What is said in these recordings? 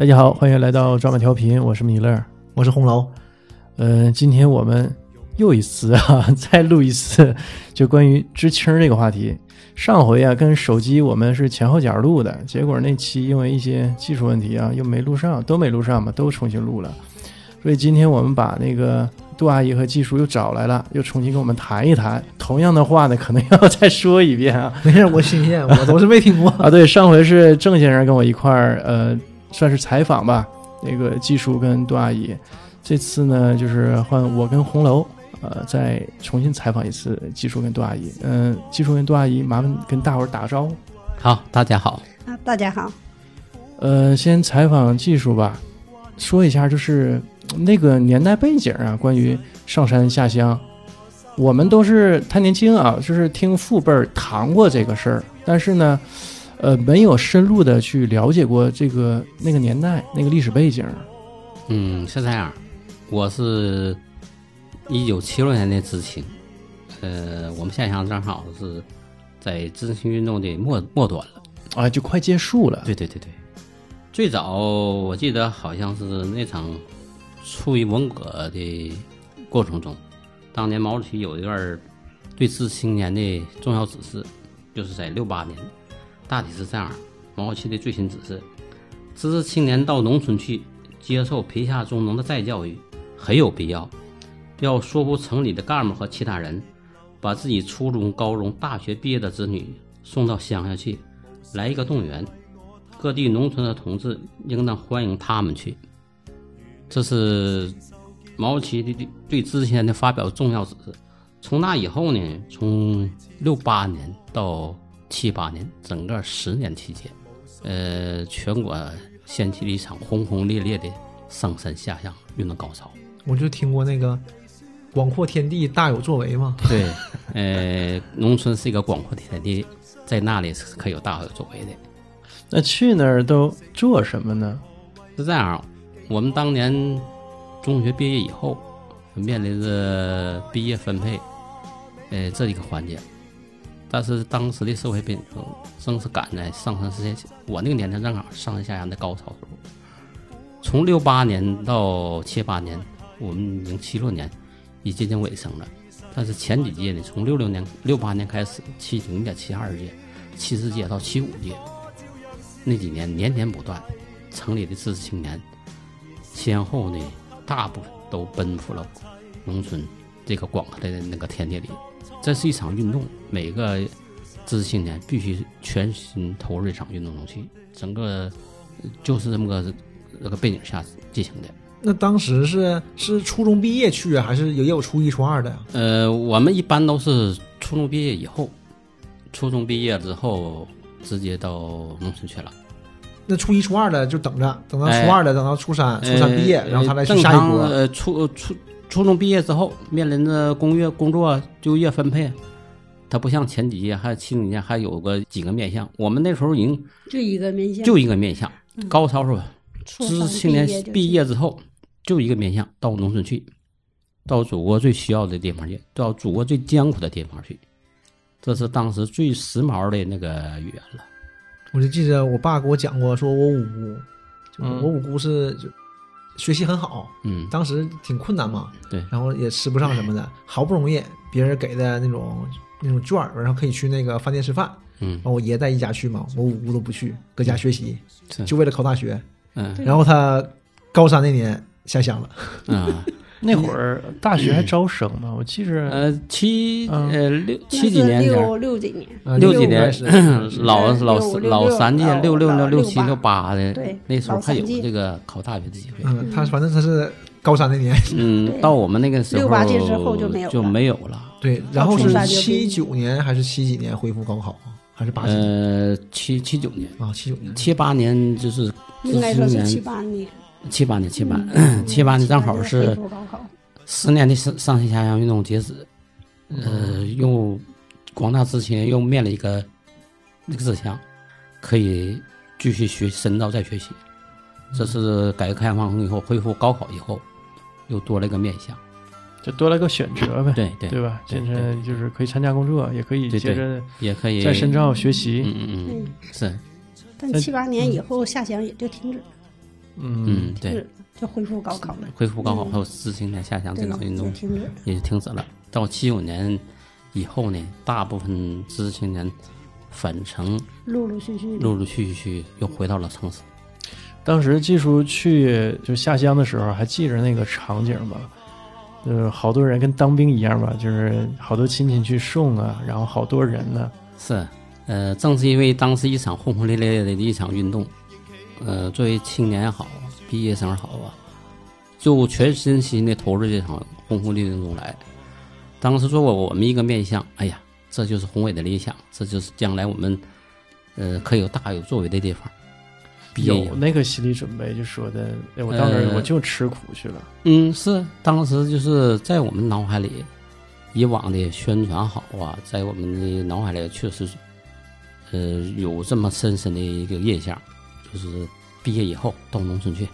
大家好，欢迎来到抓马调频，我是米勒，我是红楼。呃，今天我们又一次啊，再录一次，就关于知青这个话题。上回啊，跟手机我们是前后脚录的，结果那期因为一些技术问题啊，又没录上，都没录上嘛，都重新录了。所以今天我们把那个杜阿姨和技术又找来了，又重新跟我们谈一谈。同样的话呢，可能要再说一遍啊。没事，我新鲜，我都是没听过啊。对，上回是郑先生跟我一块儿，呃，算是采访吧，那个技术跟杜阿姨。这次呢，就是换我跟红楼，呃，再重新采访一次技术跟杜阿姨。嗯，技术跟杜阿姨，麻烦跟大伙儿打个招呼。好，大家好。啊，大家好。呃，先采访技术吧，说一下就是。那个年代背景啊，关于上山下乡，我们都是太年轻啊，就是听父辈谈过这个事儿，但是呢，呃，没有深入的去了解过这个那个年代那个历史背景。嗯，是这样，我是一九七六年的知青，呃，我们下乡正好是在知青运动的末末端了，啊，就快结束了。对对对对，最早我记得好像是那场。处于文革的过程中，当年毛主席有一段对知青年的重要指示，就是在六八年，大体是这样：毛主席的最新指示，知识青年到农村去接受贫下中农的再教育，很有必要。要说服城里的干部和其他人，把自己初中、高中、大学毕业的子女送到乡下去，来一个动员。各地农村的同志应当欢迎他们去。这是毛主席的对之前的发表重要指示。从那以后呢，从六八年到七八年，整个十年期间，呃，全国掀起了一场轰轰烈烈的上山下乡运动高潮。我就听过那个“广阔天地大有作为”嘛。对，呃，农村是一个广阔天地，在那里是可有大有作为的。那去那儿都做什么呢？是这样。我们当年中学毕业以后，面临着毕业分配，呃，这一个环节。但是当时的社会背景正是赶在上山下乡，我那个年代正好上山下乡的高潮时候。从六八年到七八年，我们已经七六年，已接近尾声了。但是前几届呢，从六六年、六八年开始，七零届、七二届、七四届到七五届，那几年年年不断，城里的知识青年。先后呢，大部分都奔赴了农村这个广阔的那个天地里。这是一场运动，每个知识青年必须全心投入这场运动中去。整个就是这么个这个背景下进行的。那当时是是初中毕业去啊，还是也有初一、初二的呀？呃，我们一般都是初中毕业以后，初中毕业之后直接到农村去了。那初一、初二的就等着，等到初二的，等到初三，初三毕业，然后他来去下一波。呃，初初初中毕业之后，面临着工业工作就业分配，他不像前几届，还七几年还有个几个面向。我们那时候已经就一个面向，就一个面向。高超是吧？知识青年毕业之后就一个面向，到农村去，到祖国最需要的地方去，到祖国最艰苦的地方去，这是当时最时髦的那个语言了。我就记得我爸给我讲过，说我五姑，就我五姑是就学习很好，嗯，当时挺困难嘛，对，然后也吃不上什么的，好不容易别人给的那种那种券儿，然后可以去那个饭店吃饭，嗯，然后我爷带一家去嘛，我五姑都不去，搁家学习，就为了考大学，嗯，然后他高三那年下乡了，啊。那会儿大学还招生吗？我记着，呃，七呃六七几年六六几年，六几年老老老三届六六六六七六八的，那时候还有这个考大学的机会。嗯，他反正他是高三那年，嗯，到我们那个时候六八届之后就没有就没有了。对，然后是七九年还是七几年恢复高考啊？还是八几？呃，七七九年啊，七九年，七八年就是应该说是七八年。七八年，七八，七八年正好是十年的上上山下乡运动截止，呃，又广大知青又面了一个那个志向，可以继续学深造再学习。这是改革开放以后恢复高考以后，又多了一个面向，就多了个选择呗，对对对吧？现在就是可以参加工作，也可以接着也可以再深造学习，嗯嗯嗯，是。但七八年以后下乡也就停止了。嗯，对，就恢复高考了。恢复高考嗯后，知青年下乡这对，场运动也停止。也就停止了。到七九年以后呢，大部分知识青年返城，陆陆续续陆陆续续又回到了城市。当时季叔去就下乡的时候，还记着那个场景吗？就是好多人跟当兵一样吧，就是好多亲戚去送啊，然后好多人呢。是，呃，正是因为当时一场轰轰烈烈的一场运动，呃，作为青年也好，毕业生好啊，就全身心的投入这场轰轰烈烈中来。当时作为我们一个面向，哎呀，这就是宏伟的理想，这就是将来我们，呃，可以有大有作为的地方。有那个心理准备，就说的，哎我到那儿呃我就吃苦去了。嗯，是当时就是在我们脑海里，以往的宣传好啊，在我们的脑海里确实，呃，有这么深深的一个印象，就是毕业以后到农村去，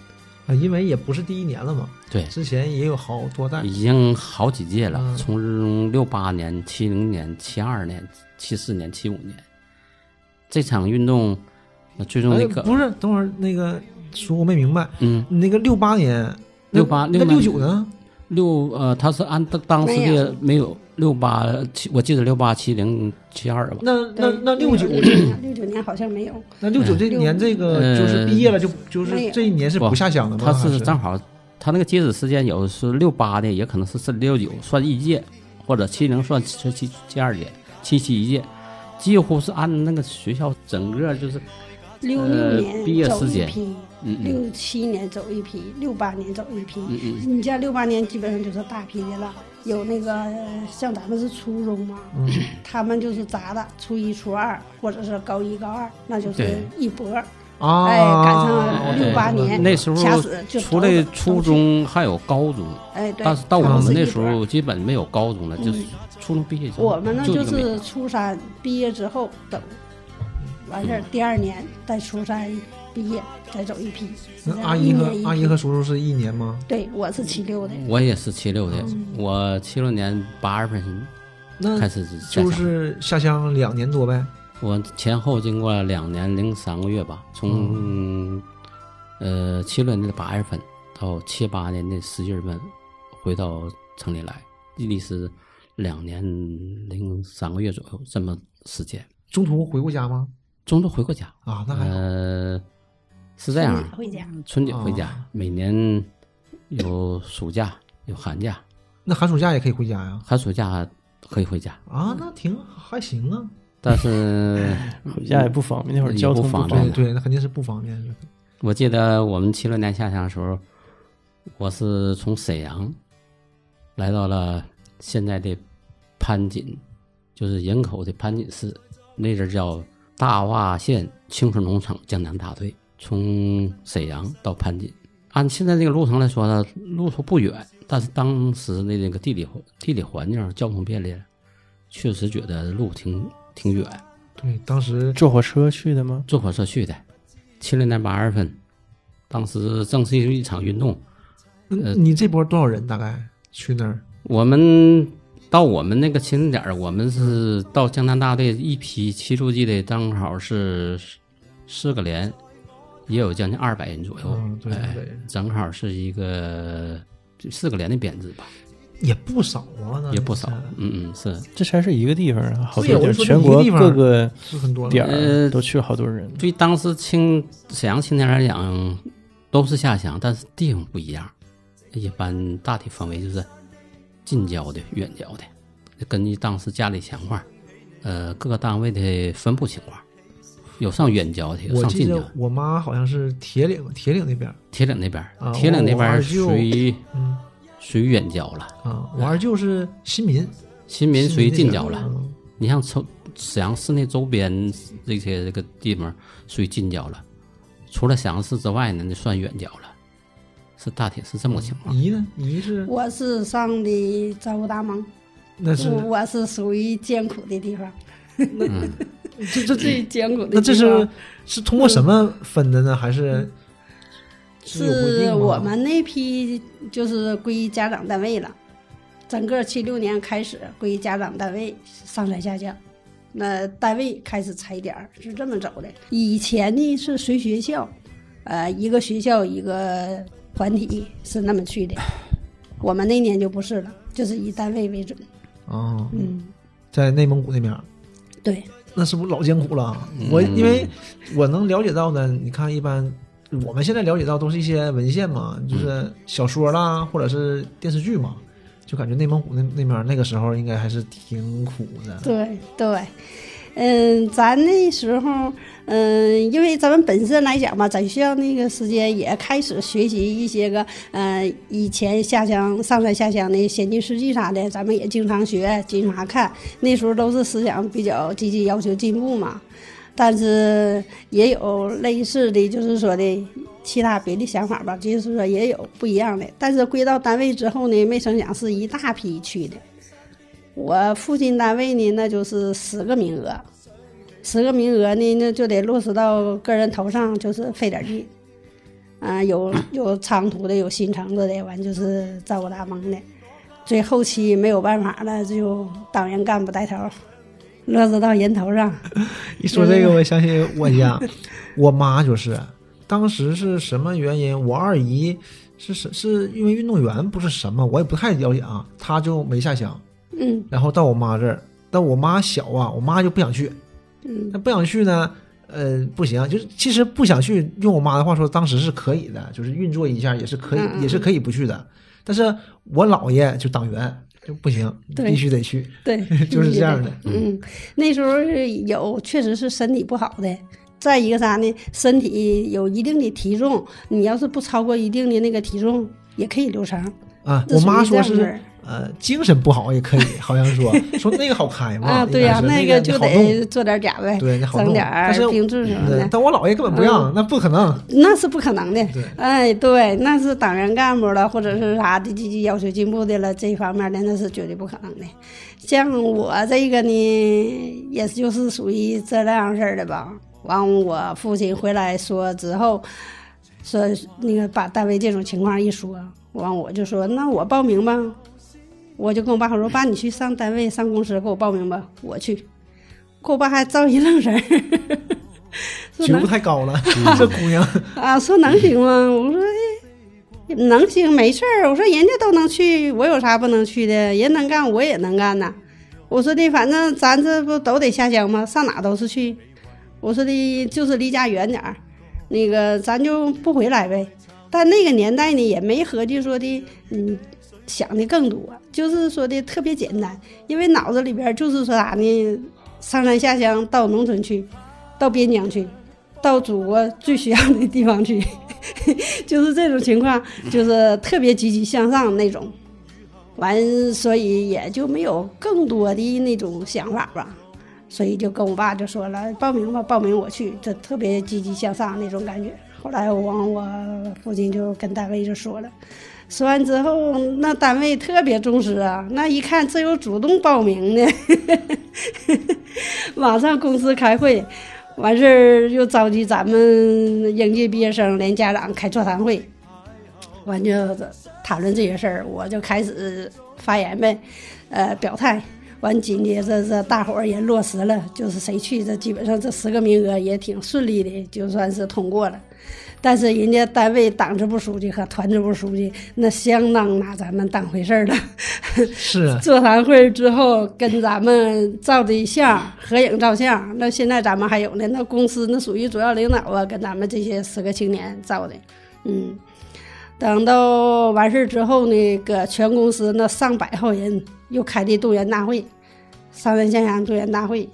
啊，因为也不是第一年了嘛，对，之前也有好多代。已经好几届了，嗯。从六八年、七零年、七二年、七四年、七五年，这场运动，呃最终那个，哎不是，等会儿那个叔我没明白，嗯，你那个六八年，六八那68六九呢？六呃，他是按当当时的没有没有六八七，我记得六八七零七二吧。那那那六九六九年，六九年好像没有。那六九这年这个呃就是毕业了，就就是这一年是不下乡的吗？他是正好，他那个截止时间有是六八的，也可能是是六九算一届，或者七零算七七七二届，七七一届，几乎是按那个学校整个就是六呃六年毕业走时间六七年走一批，六八年走一批。嗯嗯你像六八年基本上就是大批的了，有那个呃像咱们是初中嘛，嗯。他们就是杂的，初一、初二或者是高一、高二，那就是一波儿。啊，哎，赶上哦六八年那时候除了初，中还有高中，哎，对，但是到我们那时候基本没有高中了，就是初中毕业我们呢就是初三毕业之后等，完事儿第二年在初三毕业再走一批。那阿姨和阿姨和叔叔是一年吗？对，我是七六的，我也是七六的，嗯我七六年八月份那开始下就是下乡两年多呗。我前后经过两年零三个月吧，从、呃七六年的八月份到七八年的十一月份回到城里来，历时两年零三个月左右这么时间。中途回过家吗？中途回过家，啊，那还好。呃，是这样春，节回家。春节回家，哦每年有暑假有寒假，那寒暑假也可以回家呀？寒暑假可以回家，啊，那挺还行啊。但是 回家也不方便，那会儿交通不方便便对对，那肯定是不方便。我记得我们七六年下乡的时候，我是从沈阳来到了现在的潘锦，就是营口的潘锦市，那阵儿叫大洼县青春农场江南大队，从沈阳到盘锦。按现在这个路程来说呢，路途不远，但是当时的那个地理地理环境、交通便利，确实觉得路挺挺远。对，当时坐火车去的吗？坐火车去的，七零年八月份，当时正是一场运动。呃你这波多少人大概去那儿？我们到我们那个起点儿，我们是到江南大队一批七路记的，正好是四个连，也有将近二百人左右。嗯对哎对，正好是一个四个连的编制吧，也不少啊，那也不少。嗯嗯，是。这才是一个地方啊，好多地儿，我就说全国一个地方各个是很多点都去了好多人。对当时青沈阳青年来讲，都是下乡，但是地方不一样。一般大体分为就是近郊的、远郊的，根据当时家里情况，呃，各个单位的分布情况，有上远郊的，有我记上近郊得。我妈好像是铁岭，铁岭那边铁岭那边，啊铁岭那边属于嗯。属于远郊了，啊，我二舅是新民，新民属于近郊了。嗯。你像从沈阳市内周边这些这个地方属于近郊了，除了沈阳市之外呢，那算远郊了，是大体是这么个情况。姨呢？姨是？我是上的赵武大盟，那是？我我是属于艰苦的地方，嗯，这这最艰苦的。那这是是通过什么分的呢？还是是我们那批就是归家长单位了，整个七六年开始归家长单位上山下乡，那单位开始踩点儿是这么走的。以前呢是随学校，呃，一个学校一个团体是那么去的。我们那年就不是了，就是以单位为准。哦，嗯，在内蒙古那边儿，对，那是不是老艰苦了？我因为我能了解到呢，你看一般我们现在了解到都是一些文献嘛，就是小说啦，或者是电视剧嘛，就感觉内蒙古那那边那个时候应该还是挺苦的。对对，嗯，咱那时候，嗯，因为咱们本身来讲吧，在学校那个时间也开始学习一些个，呃，以前下乡上山下乡的先进事迹啥的，咱们也经常学，经常看。那时候都是思想比较积极，要求进步嘛。但是也有类似的，就是说的其他别的想法吧，就是说也有不一样的。但是归到单位之后呢，没成想是一大批去的。我父亲单位呢，那就是十个名额，十个名额呢，那就得落实到个人头上，就是费点劲。啊、有有长途的，有新城子的，完就是照顾大忙的。最后期没有办法了，就党员干部带头，落实到人头上。一说这个，我相信我家，我妈就是，当时是什么原因？我二姨是是是因为运动员，不是什么，我也不太了解啊，她就没下乡，嗯。然后到我妈这儿，但我妈小啊，我妈就不想去，嗯。她不想去呢，呃，不行，就是其实不想去，用我妈的话说，当时是可以的，就是运作一下也是可以，也是可以不去的。但是我姥爷就党员就不行，必须得去，对，就是这样的。嗯，那时候有确实是身体不好的，再一个啥呢？身体有一定的体重，你要是不超过一定的那个体重，也可以留长。啊，我妈说是呃精神不好也可以，好像说 说那个好开嘛，啊，对呀、那个就得做点假呗，对那好弄整点儿但是冰质什么的，但我姥爷根本不让，那不可能。那是不可能的。对哎，对，那是党员干部了，或者是啥的积极要求进步的了，这一方面的那是绝对不可能的。像我这个呢，也就是属于这样式儿的吧。完，我父亲回来说之后，说那个把单位这种情况一说，完我就说那我报名吧，我就跟我爸说，爸，你去上单位上公司给我报名吧，我去。给我爸还照一愣神儿，觉悟太高了，这姑娘啊，说能行吗？我说、哎、能行，没事儿。我说人家都能去，我有啥不能去的？人能干，我也能干呐。我说的，反正咱这不都得下乡吗？上哪都是去。我说的，就是离家远点儿，那个咱就不回来呗。但那个年代呢，也没合计说的，嗯，想的更多，就是说的特别简单，因为脑子里边就是说啥呢，上山下乡到农村去，到边疆去，到祖国最需要的地方去，就是这种情况，就是特别积极向上那种。完，所以也就没有更多的那种想法吧，所以就跟我爸就说了，报名吧，报名我去，这特别积极向上那种感觉。后来我往我父亲就跟单位就说了，说完之后，那单位特别重视啊，那一看这有主动报名的，马上公司开会，完事儿又召集咱们应届毕业生连家长开座谈会，完就讨论这些事儿，我就开始发言呗，呃，表态。完紧接着这大伙儿也落实了，就是谁去，这基本上这十个名额也挺顺利的，就算是通过了。但是人家单位党支部书记和团支部书记那相当拿咱们当回事儿了。是啊，座谈会之后跟咱们照的相，合影照相。那现在咱们还有呢，那公司那属于主要领导啊，跟咱们这些十个青年照的，嗯。等到完事儿之后呢，搁全公司那上百号人又开的动员大会，上山下乡动员大会，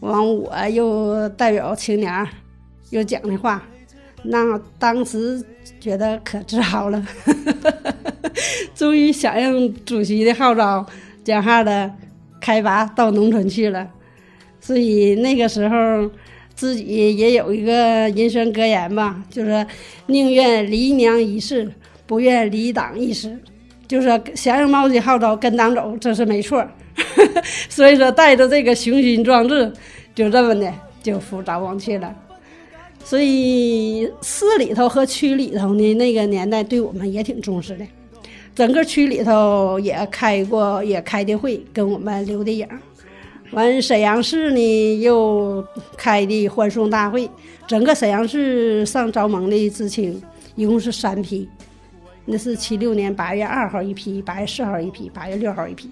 完我又代表青年又讲的话，那当时觉得可自豪了，终于响应主席的号召，讲话了，开拔到农村去了，所以那个时候。自己也有一个人生格言吧，就是宁愿离娘一世，不愿离党一时。就是响应毛主席号召，跟党走，这是没错。所以说，带着这个雄心壮志，就这么的就赴早亡去了。所以市里头和区里头呢，那个年代对我们也挺重视的。整个区里头也开过，也开的会，跟我们留的影。完沈阳市呢又开的欢送大会，整个沈阳市上招盟的知青一共是三批，那是七六年八月二号一批，八月四号一批，八月六号一批，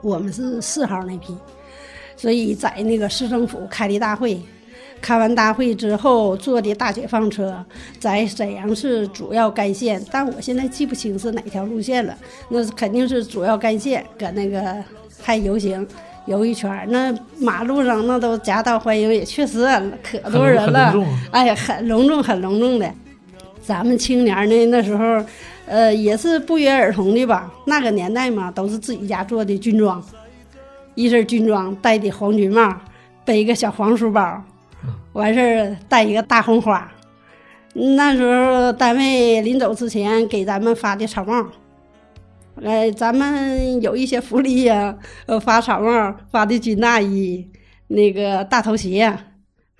我们是四号那批，所以在那个市政府开的大会。开完大会之后，坐的大解放车在沈阳市主要干线，但我现在记不清是哪条路线了。那肯定是主要干线，搁那个还游行游一圈儿。那马路上那都夹道欢迎，也确实可多人了。哎呀，很隆重，很隆重的。咱们青年呢，那时候，呃，也是不约而同的吧。那个年代嘛，都是自己家做的军装，一身军装，戴的黄军帽，背个小黄书包，完事儿带一个大红花。那时候单位临走之前给咱们发的草帽，呃，咱们有一些福利呀、呃，发草帽，发的军大衣，那个大头鞋、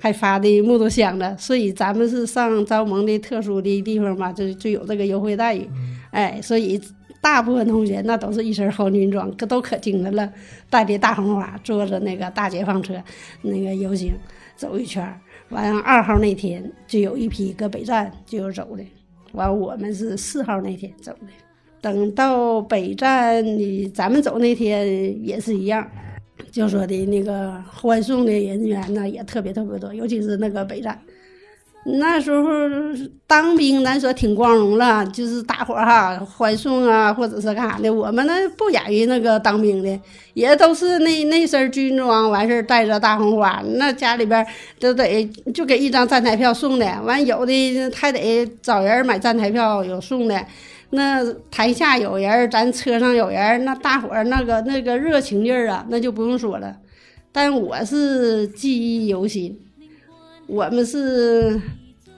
还发的木头箱子，所以咱们是上招盟的特殊的地方吧，就就有这个优惠待遇。哎，所以大部分同学那都是一身红军装，可都可精神了，带的大红花，坐着那个大解放车，那个游行走一圈。完二号那天就有一批搁北站就有走的，完我们是四号那天走的。等到北站咱们走那天也是一样，就说的那个欢送的人员呢也特别特别多，尤其是那个北站。那时候当兵，咱说挺光荣了，就是大伙儿哈欢送啊，或者是干啥的。我们那不亚于那个当兵的，也都是那那身军装，完事儿带着大红花，那家里边都得就给一张站台票送的。完有的还得找人买站台票，有送的。那台下有人，咱车上有人，那大伙儿那个那个热情劲儿啊，那就不用说了。但我是记忆犹新。我们是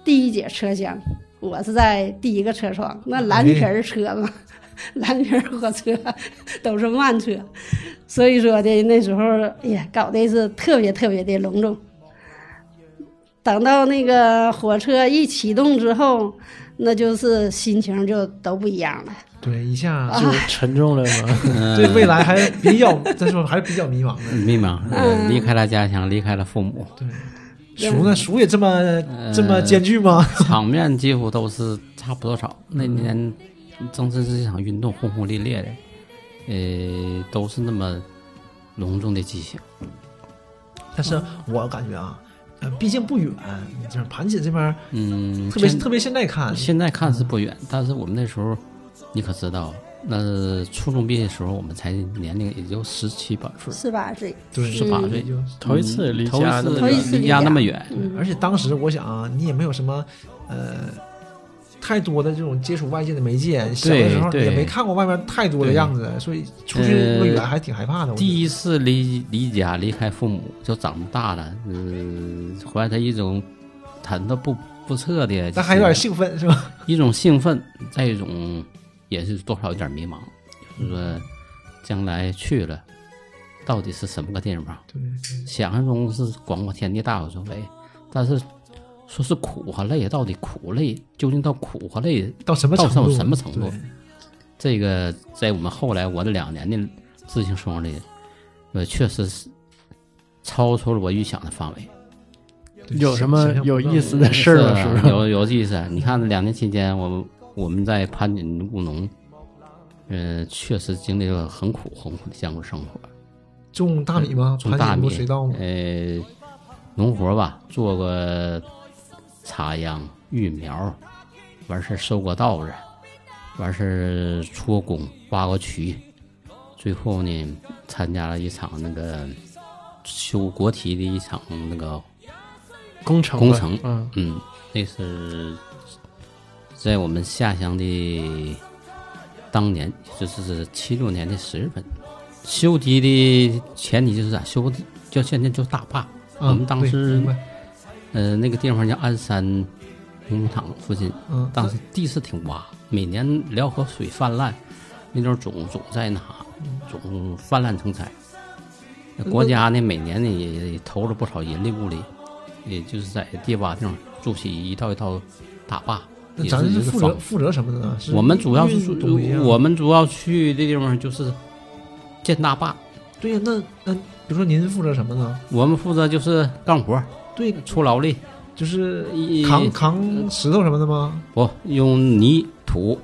第一节车厢，我是在第一个车窗。那蓝皮儿车嘛，蓝皮儿火车都是慢车，所以说的那时候，哎呀，搞的是特别特别的隆重。等到那个火车一启动之后，那就是心情就都不一样了。对，一下就沉重了嘛。对未来还比较，再说还是比较迷茫的。迷茫，呃离开了家乡，离开了父母，对，熟呢，熟也这么这么艰巨吗？场面几乎都是差不多少。那年正是这场运动轰轰烈烈的，呃，都是那么隆重的记忆。但是我感觉啊，呃，毕竟不远，就是盘锦这边嗯，特别特别现在看，现在看是不远，但是我们那时候，你可知道，那初中毕业的时候，我们才年龄也就十七八岁，十八岁，对，十八岁，就头一次离头一次家那么头一次离家那么远，而且当时我想啊，你也没有什么呃太多的这种接触外界的媒介，小的时候对也没看过外面太多的样子，所以出去那么远还挺害怕的。第一次离离家离开父母，就长大了，嗯，怀着一种忐忑不不测的，但还有点兴奋是吧？一种兴奋，再一种也是多少有点迷茫，就是说将来去了，到底是什么个地方？对，想象中是广阔天地大有作为，但是说是苦和累，到底苦累究竟到苦和累到什么到程度？什么程度？这个在我们后来我的两年的自行生活里，呃，确实是超出了我预想的范围。有什么有意思的事儿吗？是是不是？有有意思。你看两年期间，我们我们在盘锦务农，呃，确实经历了很苦很苦的艰苦生活。种大米吗？种大米水稻吗？呃，农活吧，做过插秧、育苗，完事儿收过稻子，完事儿出过工、挖过渠，最后呢，参加了一场那个修国体的一场那个工程工程嗯，嗯，那是在我们下乡的当年，就是七六年的十月份，修堤的前提就是啥？修的叫现在叫大坝。我们当时呃，那个地方叫鞍山农工厂附近，嗯，当时地势挺洼，每年辽河水泛滥，那种总总在那总泛滥成灾。国家呢，每年呢也也投了不少人力物力，也就是在地洼地方筑起一道一道大坝。那咱是负责负责什么的呢？是我们主要是我们主要去的地方就是建大坝，对呀，那那比如说您负责什么呢？我们负责就是干活，对，出劳力，就是扛扛石头什么的吗？不用泥土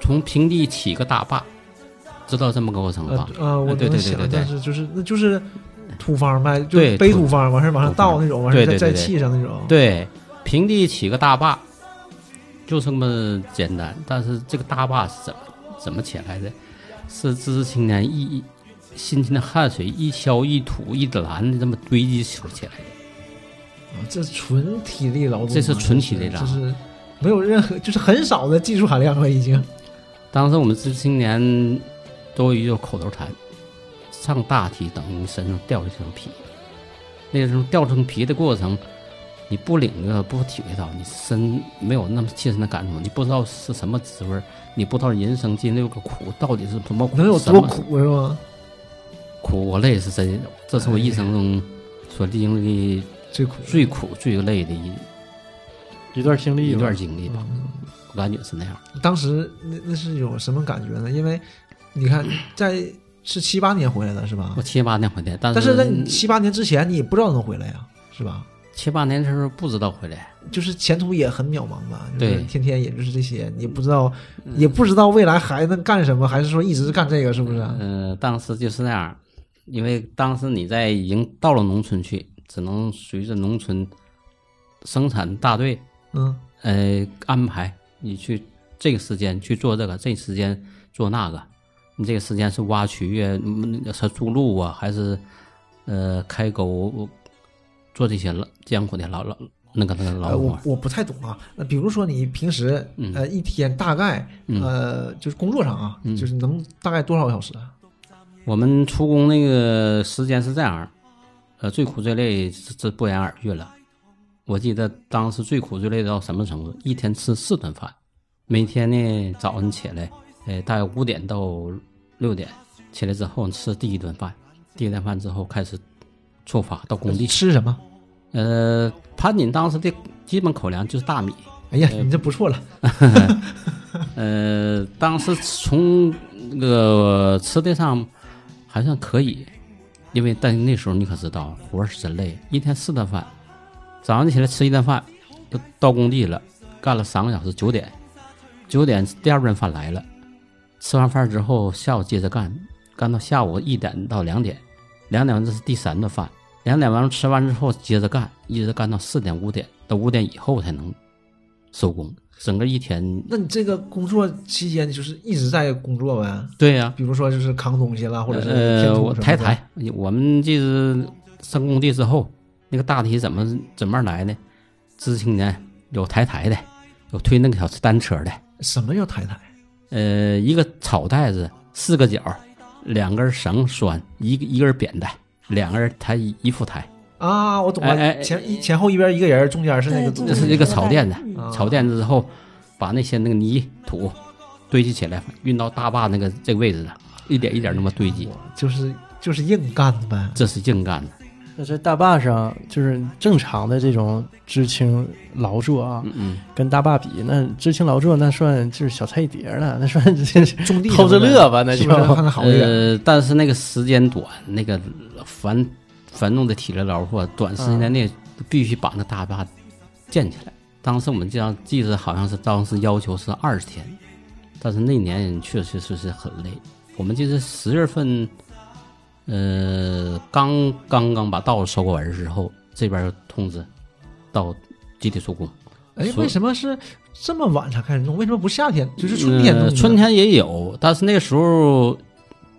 从平地起个大坝，知道这么个过程呃吧？呃，我对对，对对对但是就是那就是土方呗，就对背土方，完事儿往上倒那种，完事儿再砌上那种。对，平地起个大坝，就这么简单。但是这个大坝是怎么怎么起来的？是知识青年一一辛勤的汗水一锹一土一篮的这么堆积起来的。啊这纯体力劳动啊，这是纯体力劳动就是没有任何，就是很少的技术含量了，已经。当时我们知识青年都有一个口头禅：上大体等于身上掉一层皮。那个时候掉层皮的过程，你不领略不体会到，你身没有那么切身的感触，你不知道是什么滋味儿，你不知道人生经历个苦到底是什么苦，能有什么多苦是吗？苦？我累是真，这是我一生中所经历最苦最苦最累的一一段经历一，段经历吧，嗯我感觉是那样。当时那那是一种什么感觉呢？因为你看，在是七八年回来的是吧我？七八年回来，但但是在你七八年之前，你也不知道能回来呀，是吧？七八年的时候不知道回来。就是前途也很渺茫吧，就是对天天也就是这些，你不知道，也不知道未来还能干什么，还是说一直干这个，是不是？呃，当时就是那样，因为当时你在已经到了农村去，只能随着农村生产大队嗯，呃安排你去这个时间去做这个，这个时间做那个。你这个时间是挖渠啊，嗯是筑路啊，还是呃开沟做这些劳艰苦的劳劳那个那个呃，劳活？我我不太懂啊。那比如说你平时嗯呃一天大概嗯呃就是工作上啊，嗯就是能大概多少个小时啊？我们出工那个时间是这样，呃，最苦最累这这不言而喻了。我记得当时最苦最累到什么程度？一天吃四顿饭，每天呢早上起来，呃，大概五点到六点起来之后吃第一顿饭，第一顿饭之后开始出发到工地。吃什么？呃，盘锦当时的基本口粮就是大米，哎呀，你这不错了。呃，当时从那个吃的上还算可以，因为但那时候你可知道活是真累，一天四顿饭，早上起来吃一顿饭，就到工地了，干了三个小时，九点，九点第二顿饭来了，吃完饭之后下午接着干，干到下午一点到两点，两点这是第三顿饭，两点完吃完之后接着干，一直干到四点五点，到五点以后才能收工，整个一天。那你这个工作期间就是一直在工作呗？对呀、比如说就是扛东西啦，或者是抬台，我们就是上工地之后，那个大体怎么怎么来呢？知识青年有抬抬的，有推那个小单车的，什么叫抬抬？呃，一个草袋子四个角，两根绳拴，一个一根扁担，两个人抬一一副抬，啊，我懂了，哎哎前一前后一边一个人，中间是那个对这是那个草垫子，啊草垫子之后，把那些那个泥土堆积起来，运到大坝那个这个位置上，一点一点那么堆积，就是就是硬干呗。这是硬干的。那在大坝上，就是正常的这种知青劳作啊，嗯嗯。跟大坝比，那知青劳作那算就是小菜一碟了，那算种地偷着乐吧，那是就？呃，但是那个时间短，那个繁繁重的体力劳作，短时间内必须把那大坝建起来。当时我们这样记得好像是当时要求是二十天，但是那年确实是是很累。我们就是十月份，呃，刚刚刚把稻子收割完之后，这边就通知到集体收工。哎，为什么是这么晚才开始弄？为什么不夏天？就是春天弄呢？呃春天也有，但是那个时候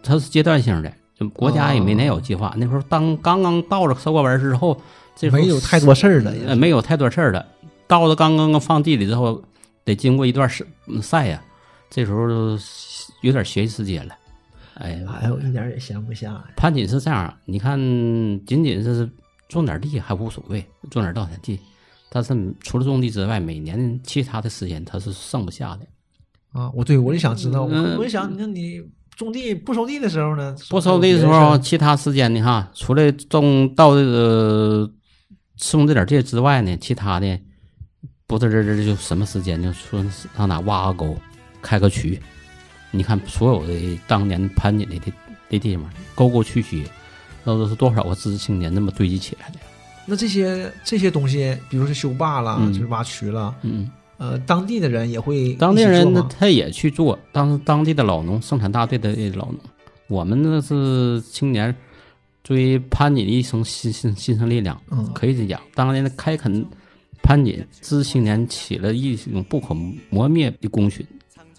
它是阶段性的，就国家也没年有计划。那时候当刚刚到了收割完之后，这没有太多事儿了。呃没有太多事儿了。稻子刚刚刚放地里之后，得经过一段时嗯晒呀，这时候有点学习时间了。哎，哎呦，一点也闲不下呀。盘锦是这样，你看，仅仅是种点地还无所谓，种点稻田地，但是除了种地之外，每年其他的时间他是剩不下的。啊，我对我就想知道，我嗯我就想，你看你种地不收地的时候呢？不收地的时候，其他时间呢哈，除了种稻这个种这点地之外呢，其他的不知这这就什么时间就说上哪挖个沟，开个渠。你看所有的当年盘锦的的的地方，沟沟渠渠，那都是多少个知识青年那么堆积起来的。那这些这些东西，比如说修坝了，嗯就是挖渠了，嗯，呃，当地的人也会当地人呢他也去做，当当地的老农生产大队的老农，我们呢是青年，作为潘锦的一生新新新生力量，嗯，可以这样。当年的开垦潘锦，知识青年起了一种不可磨灭的功勋。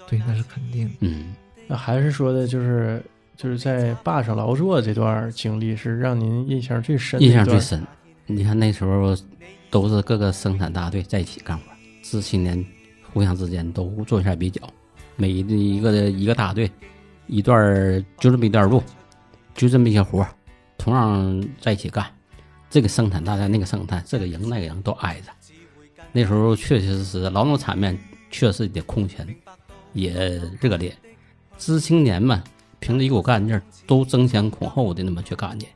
对，那是肯定。嗯，那还是说的就是就是在坝上劳作这段经历是让您印象最深的印，象最深。你看那时候都是各个生产大队在一起干活，知青年互相之间都做一下比较，每一个一个大队一段就这么一段路，就这么一些活，同样在一起干。这个生产大队那个生产，这个营那个营都挨着。那时候确确实实劳动场面确实得空前，也热烈。知青年们凭着一股干劲儿，都争先恐后的那么去干去，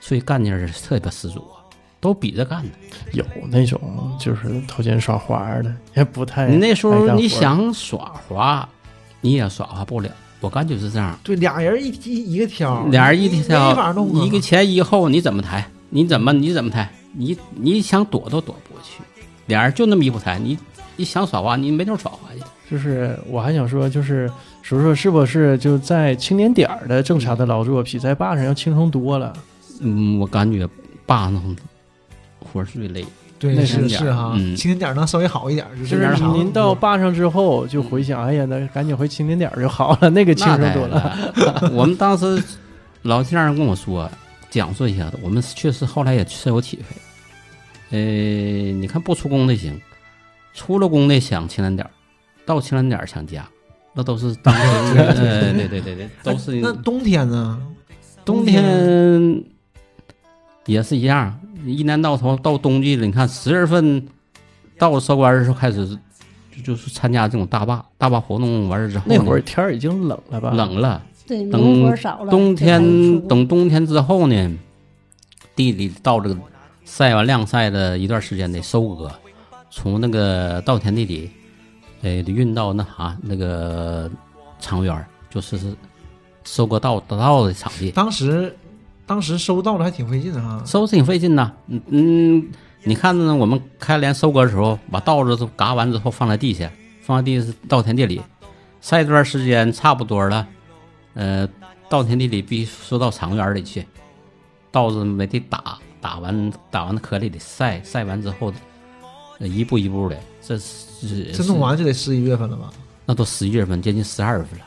所以干劲儿是特别十足啊，都比着干呢。有那种就是偷奸耍滑的，也不太你那时候你想耍滑，你也耍滑不了。我感觉是这样，对，俩人一一一个挑，俩人一没跳法弄啊，一个前一个后，你怎么抬？你怎么你怎么抬？你你想躲都躲不过去，俩人就那么一步抬，你你想耍滑，你没地儿耍滑去。就是我还想说，就是叔叔是不是就在青年点儿的正常的劳作，比在坝上要轻松多了？嗯，我感觉坝上活儿最累。对，那是是是哈，嗯青年点儿能稍微好一点儿，就就是您到坝上之后就回想，哎呀，那赶紧回青年点儿就好了，那个轻松多了。了。我们当时老先生跟我说，讲述一下子，我们确实后来也深有体会。呃，你看不出工的行，出了工的想青年点儿，到青年点儿想家，那都是当时呃，对对对对，都是 那冬天呢？冬天也是一样，一年到头到冬季了，你看十月份到了收官的时候开始就就是参加这种大坝大坝活动，完事之后那会儿天儿已经冷了吧？冷了。对，等农活少了，冬天等冬天之后呢，地里到这个晒完晾晒的一段时间得收割，从那个稻田地里，呃，得运到那啥那个场园儿，就是收割稻稻的场地，当时当时收稻子还挺费劲的哈。收挺费劲的。嗯嗯，你看呢，我们开镰收割的时候，把稻子都嘎完之后放在地下，放在地下稻田地里晒一段时间，差不多了。呃，稻田地里必须收到场园里去，稻子没得打，打完打完的颗粒得晒，晒完之后，呃一步一步的，这是这弄完就得十一月份了吧？那都十一月份，接近十二月份了。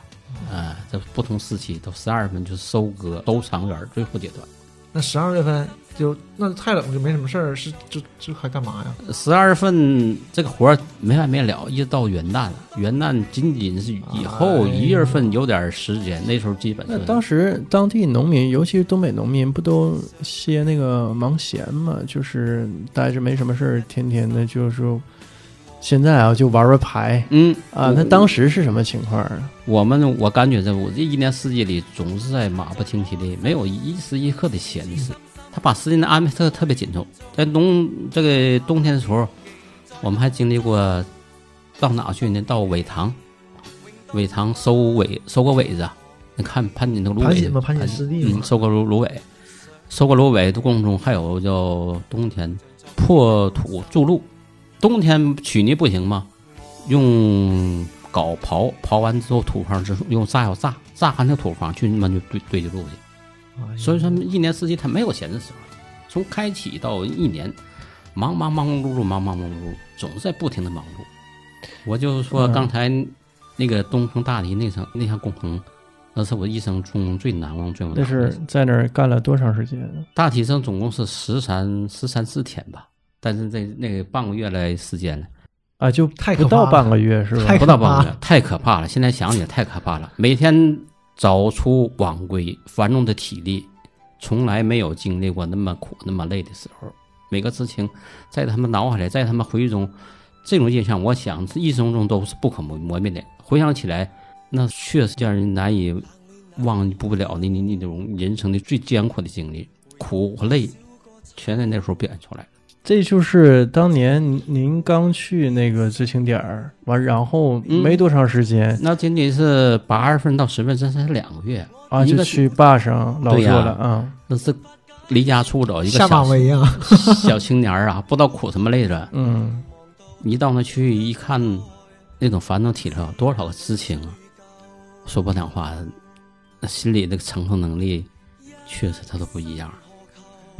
啊、这不同时期都十二月份就是收割收场园最后阶段。那十二月份就那太冷就没什么事儿，是就就还干嘛呀？十二月份这个活儿没完没了，一直到元旦。元旦仅仅是以后哎一月份有点时间，那时候基本那当时当地农民，尤其是东北农民，不都歇那个忙闲嘛？就是待着没什么事儿，天天的就是说，现在啊就玩玩牌嗯啊。那当时是什么情况啊？我们我感觉这我这一年四季里总是在马不停蹄的，没有一时一刻的闲时。他把时间的安排特特别紧凑。在冬这个冬天的时候，我们还经历过到哪去呢？到苇塘，苇塘收苇收个苇子，你看潘锦那个芦苇盘锦嘛，盘锦湿地嘛嗯，，收割芦芦苇，收割芦苇的过程中，还有叫冬天破土筑路。冬天取泥不行吗？用镐刨刨完之后，土方之后用炸药炸，炸完那土方去慢慢就堆堆的路去。哎所以说一年四季他没有闲的时候，从开启到一年，忙忙忙碌碌，忙忙忙碌碌，总是在不停的忙碌。我就说嗯刚才那个东坑大堤那层那项工程，那是我一生中最难忘、最难忘的那是在那儿干了多长时间？大体上总共是十三十三四天吧，但是这那个半个月来时间了，啊，就太可怕了不到半个月是吧太？不到半可怕个月，太可怕了。现在想起来太可怕了，每天早出晚归，繁重的体力，从来没有经历过那么苦那么累的时候。每个事情在他们脑海里，在他们回忆中，这种印象，我想是一生中都是不可磨磨灭的。回想起来，那确实让人难以忘不了的你你那种人生的最艰苦的经历，苦和累，全在那时候表现出来。这就是当年您您刚去那个知青点儿完，然后嗯没多长时间、那仅仅是八月份到十月份，这才两个月，啊，一个就去坝上劳作了啊。那是离家出走一个下马小威啊！小青年儿啊，不知道苦什么累着。嗯，一到那去一看，那种繁重体力，多少个知青啊，说不上话，那心里那个承受能力，确实他都不一样。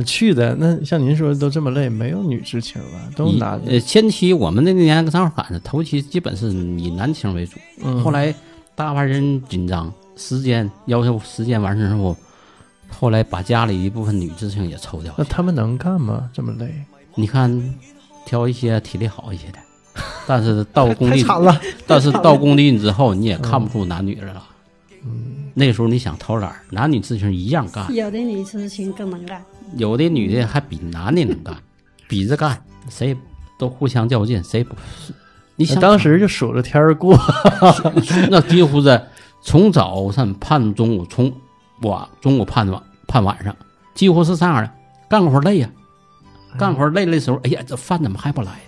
去的那像您说的都这么累，没有女知青吧？都以男。呃前期我们那年正好反着，头期基本是以男青为主，嗯后来大把人紧张，时间要求时间完事之后，后来把家里一部分女知青也抽掉那。他们能干吗？这么累？你看，挑一些体力好一些的，但是到工地，太惨了，但是到工地之后，你也看不出男女了。嗯，那时候你想偷懒，男女知青一样干，有的女知青更能干，有的女的还比男的能干，比着干，谁都互相较劲，谁不？你想当时就数着天儿过。那几乎是从早上盼中午，从晚中午盼晚盼晚上，几乎是这样的。干活累呀、干活累的时候，哎呀，这饭怎么还不来？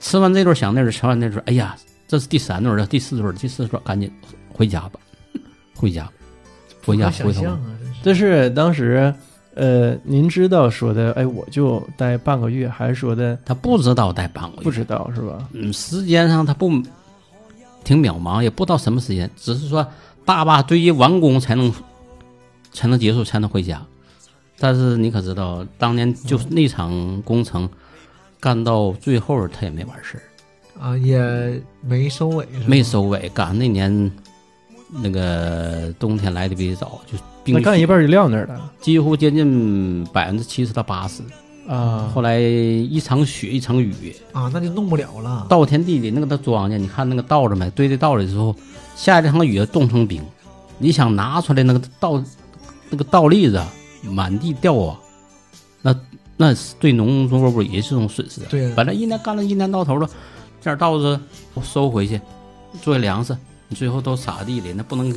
吃完这顿想那顿，吃完那顿，哎呀，这是第三顿了，第四顿了，第四顿赶紧回家吧，回家，回家回头想象啊，真是。但是当时，呃，您知道说的，哎，我就待半个月，还是说的他不知道待半个月，不知道是吧？嗯，时间上他不挺渺茫，也不知道什么时间，只是说大坝对于完工才能才能结束，才能回家。但是你可知道，当年就是那场工程干到最后，他也没完事儿，啊，也没收尾，没收尾。赶上那年那个冬天来的比较早，就那干一半就撂那儿了几乎接近百分之七十到八十。啊。后来一场雪一场雨，啊，那就弄不了了。稻田地里那个的庄稼，你看那个稻子没堆在稻里之后，下一场雨冻成冰，你想拿出来那个稻那个稻粒子满地掉啊，那那是对农作物也是一种损失。对本来一年干了一年到头了，这点稻子收回去作为粮食，你最后都撒地里，那不能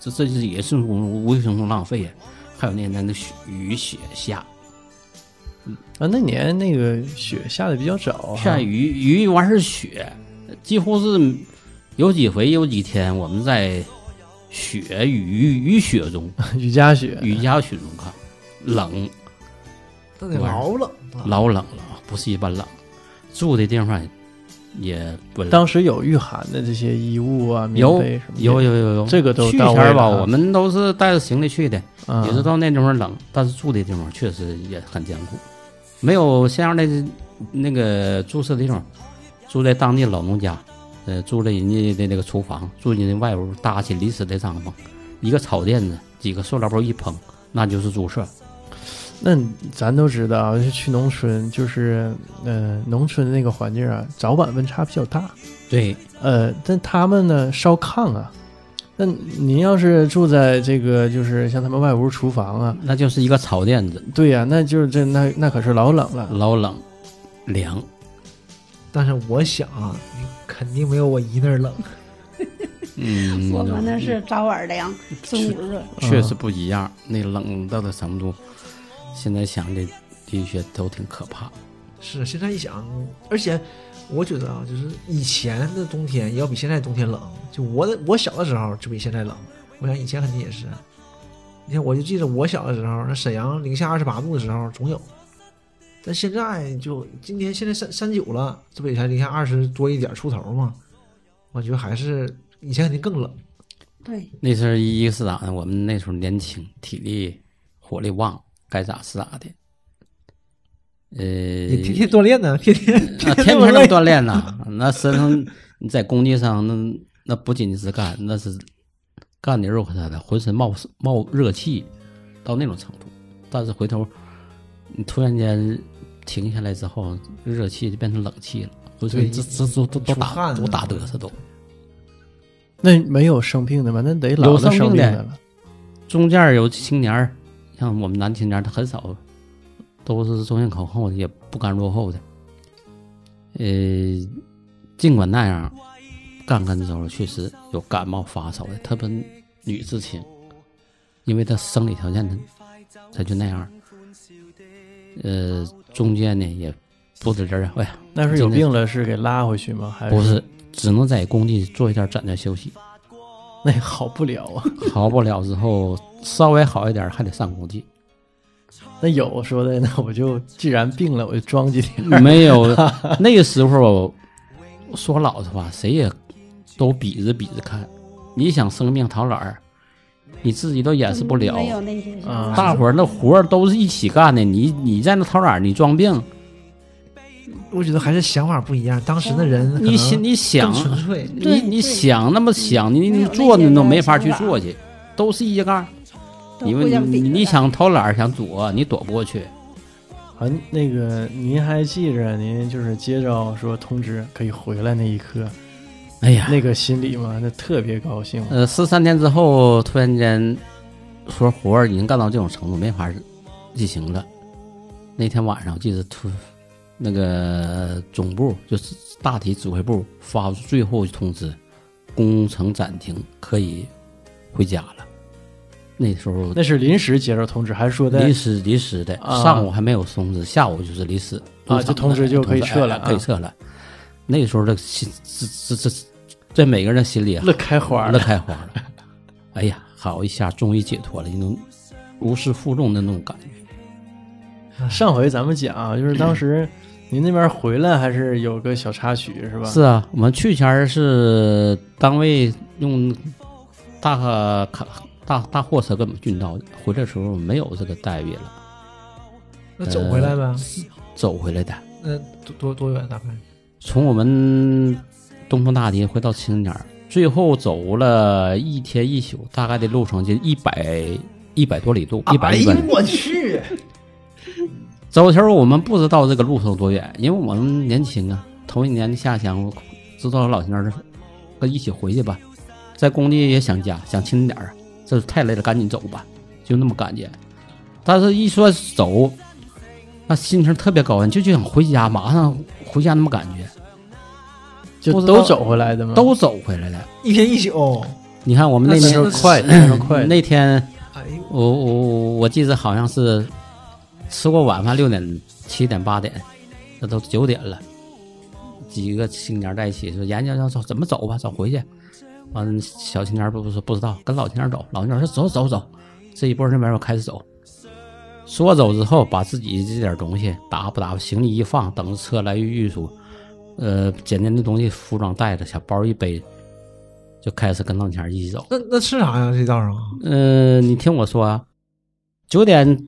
给，这就是也是无无形中浪费呀。还有那年的雪雨雪下，嗯啊，那年那个雪下的比较早哈，下雨雨完事儿雪，几乎是有几回有几天我们在雪雨雨雪中 雨夹雪，雨夹雪中看，冷那得老冷啊。老冷了，不是一般冷，住的地方也不。当时有御寒的这些衣物啊、棉有被什么的，有有有有，这个都去前吧，我们都是带着行李去的，啊。也知道那地方冷，但是住的地方确实也很艰苦，没有像样的那个住宿的地方，住在当地老农家，呃，住在人家的那个厨房，住人家外屋搭起临时的帐篷，一个草垫子，几个塑料包一捧，那就是住舍。那咱都知道，就去农村，就是呃，农村的那个环境啊，早晚温差比较大。对，呃，但他们呢烧炕啊，那您要是住在这个就是像他们外屋厨房啊，那就是一个草垫子，对呀、那就是这那那可是老冷了。老冷凉。但是我想啊，你肯定没有我姨那儿冷。嗯，我们那是早晚凉，中午热。确实不一样，那冷到的程度，现在想的的确都挺可怕。是现在一想，而且我觉得啊，就是以前的冬天也要比现在冬天冷。就我的我小的时候就比现在冷，我想以前肯定也是。你看，我就记得我小的时候，那沈阳零下二十八度的时候总有，但现在就今天现在三三九了，这不也才零下二十多一点出头吗？我觉得还是以前肯定更冷。对，那时候一一是咋的？我们那时候年轻，体力火力旺，该咋是咋的。呃，你天天锻炼呢，天天啊，天天那么锻炼呢，那身上你在工地上，那那不仅仅是干，那是干的肉可他的，浑身冒冒热气，到那种程度。但是回头你突然间停下来之后，热气就变成冷气了，浑对身这这都都都出汗啊打都打嘚瑟都。那没有生病的吗？那得老有的生病的生病的了。中间有青年儿，像我们男青年，他很少，都是中先口后的，也不甘落后的。呃，尽管那样，干干的时候确实有感冒发烧的，特别女知青，因为她生理条件她她就那样。呃，中间呢也不知人儿，哎呀，那是有病了是给拉回去吗？还是不是，只能在工地做一点暂暂休息，那也好不了啊。好不了之后稍微好一点还得上工地。那有说的，那我就既然病了，我就装几天。没有，那个时候说老实话，谁也都比着比着看。你想生病讨懒儿，你自己都掩饰不了。没有那些想啊法大伙儿那活儿都是一起干的，你你在那讨懒儿，你装病，我觉得还是想法不一样。当时的人你想你想纯粹，你你想那么想，你你做你都没法去做去，都是一杠。都因为你你想偷懒想躲，你躲不过去。啊，那个您还记着您就是接着说通知可以回来那一刻，哎呀，那个心里嘛，那特别高兴。呃，十三天之后，突然间说活儿已经干到这种程度，没法进行了。那天晚上，我记得突那个总部就是大体指挥部发出最后通知，工程暂停，可以回家了。那时候那是临时接到通知，还是说的临时临时的，啊上午还没有通知，下午就是临时啊就通知就可以撤了哎可以啊撤了。那个时候的心，这这这，在每个人心里啊乐开花乐？开花了。哎呀，好一下，终于解脱了，那种如释负重的那种感觉。上回咱们讲，就是当时 您那边回来还是有个小插曲是吧？是啊，我们去前儿是单位用大卡卡大大货车给我们运到的，回来的时候没有这个待遇了，那走回来呗。走回来的。那多多多远？大概从我们东风大堤回到青年儿，最后走了一天一宿，大概的路程就一百一百多里路，一百哎呦一百。我去！走时候我们不知道这个路程多远，因为我们年轻啊，头一年的下乡，我知道老乡儿跟一起回去吧，在工地也想家，想轻点儿，这太累了，赶紧走吧，就那么感觉。但是一说走，那心情特别高兴，就就想回家，马上回家那么感觉，就都走回来的吗？都走回来了。一天一宿，你看我们那那年时候快，那时候快。那天我我我我记得好像是吃过晚饭六点七点八点，这都九点了，几个青年在一起说研究要走怎么走吧，走回去。完，小青年不不说不知道，跟老青年走，老青年说走走走，这一波那边我开始走。说走之后，把自己这点东西打不打行李一放，等着车来运输，呃，简单的东西服装带着，小包一背，就开始跟老青年一起走。那那吃啥呀？这道上啊？嗯，你听我说啊，九点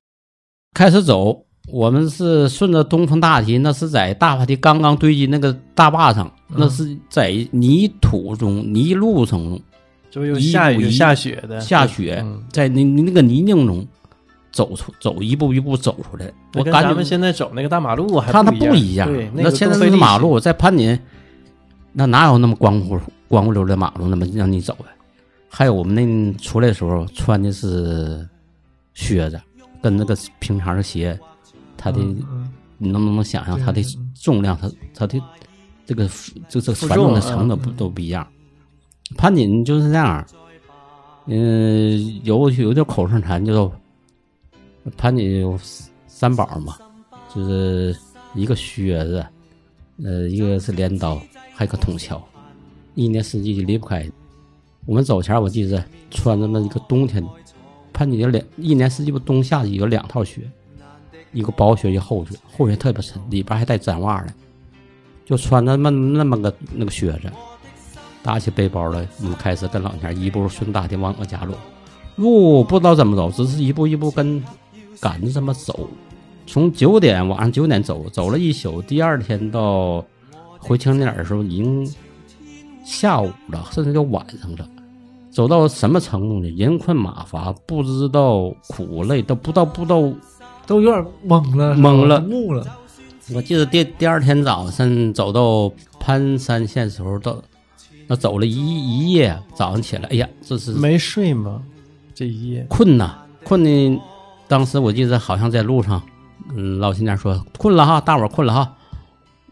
开始走，我们是顺着东风大堤，那是在大坝堤刚刚堆积那个大坝上，那是在泥土中、泥路中就有下雨一一下雪的，下雪，嗯在那那个泥泞中走出走一步一步走出来。我感觉咱们现在走那个大马路还它它不不一样，对，那现在是马路，在潘锦，那哪有那么光乎光乎溜的马路那么让你走的？还有我们那出来的时候穿的是靴子，跟那个平常的鞋，它的、你能不能想象它的嗯重量，它它的这个这这负繁重的程度不嗯都不一样？盘锦就是这样，嗯、有有点口头禅，就盘锦有三宝嘛，就是一个靴子，呃，一个是镰刀，还有个铜锹，一年四季就离不开。我们走前儿我记得穿着那一个冬天，盘锦有两一年四季不冬夏季有两套靴，一个薄靴一个厚靴，厚靴特别沉，里边还带毡袜的，就穿着那么那么个那个靴子，打起背包来，我们开始跟老娘一步顺大堤往我家路，路不知道怎么走，只是一步一步跟赶着这么走，从九点晚上九点走，走了一宿，第二天到回青年的时候已经下午了，甚至就晚上了。走到什么程度呢？人困马乏，不知道苦累，都不知道不知道都有点懵了，懵了木了。我记得第第二天早晨走到潘山县时候，到那走了一一夜，早上起来，哎呀，这是没睡吗？这一夜困呐，困的。当时我记得好像在路上，嗯，老新娘说困了哈，大伙困了哈。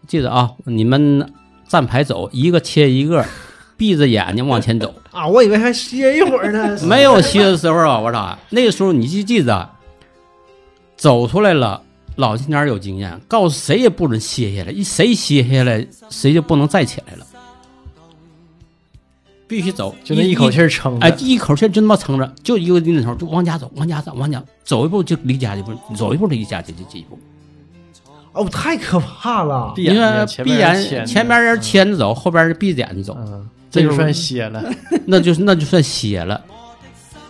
记得啊，你们站排走，一个切一个，闭着眼睛往前走。啊，我以为还歇一会儿呢。没有歇的时候啊，我操！那个时候你记记着，走出来了，老青年有经验，告诉谁也不准歇下来，一谁歇下来，谁就不能再起来了。必须走，就那一口气儿撑着。哎，一口气儿就那么撑着，就一个劲头就往家走，往家走，往家走一步就离家一步，走一步离家就就一步。哦，太可怕了！闭因为眼，闭眼，前前面人牵着走，后边人闭着眼睛走，嗯，这就算歇了。那就是那就算歇了。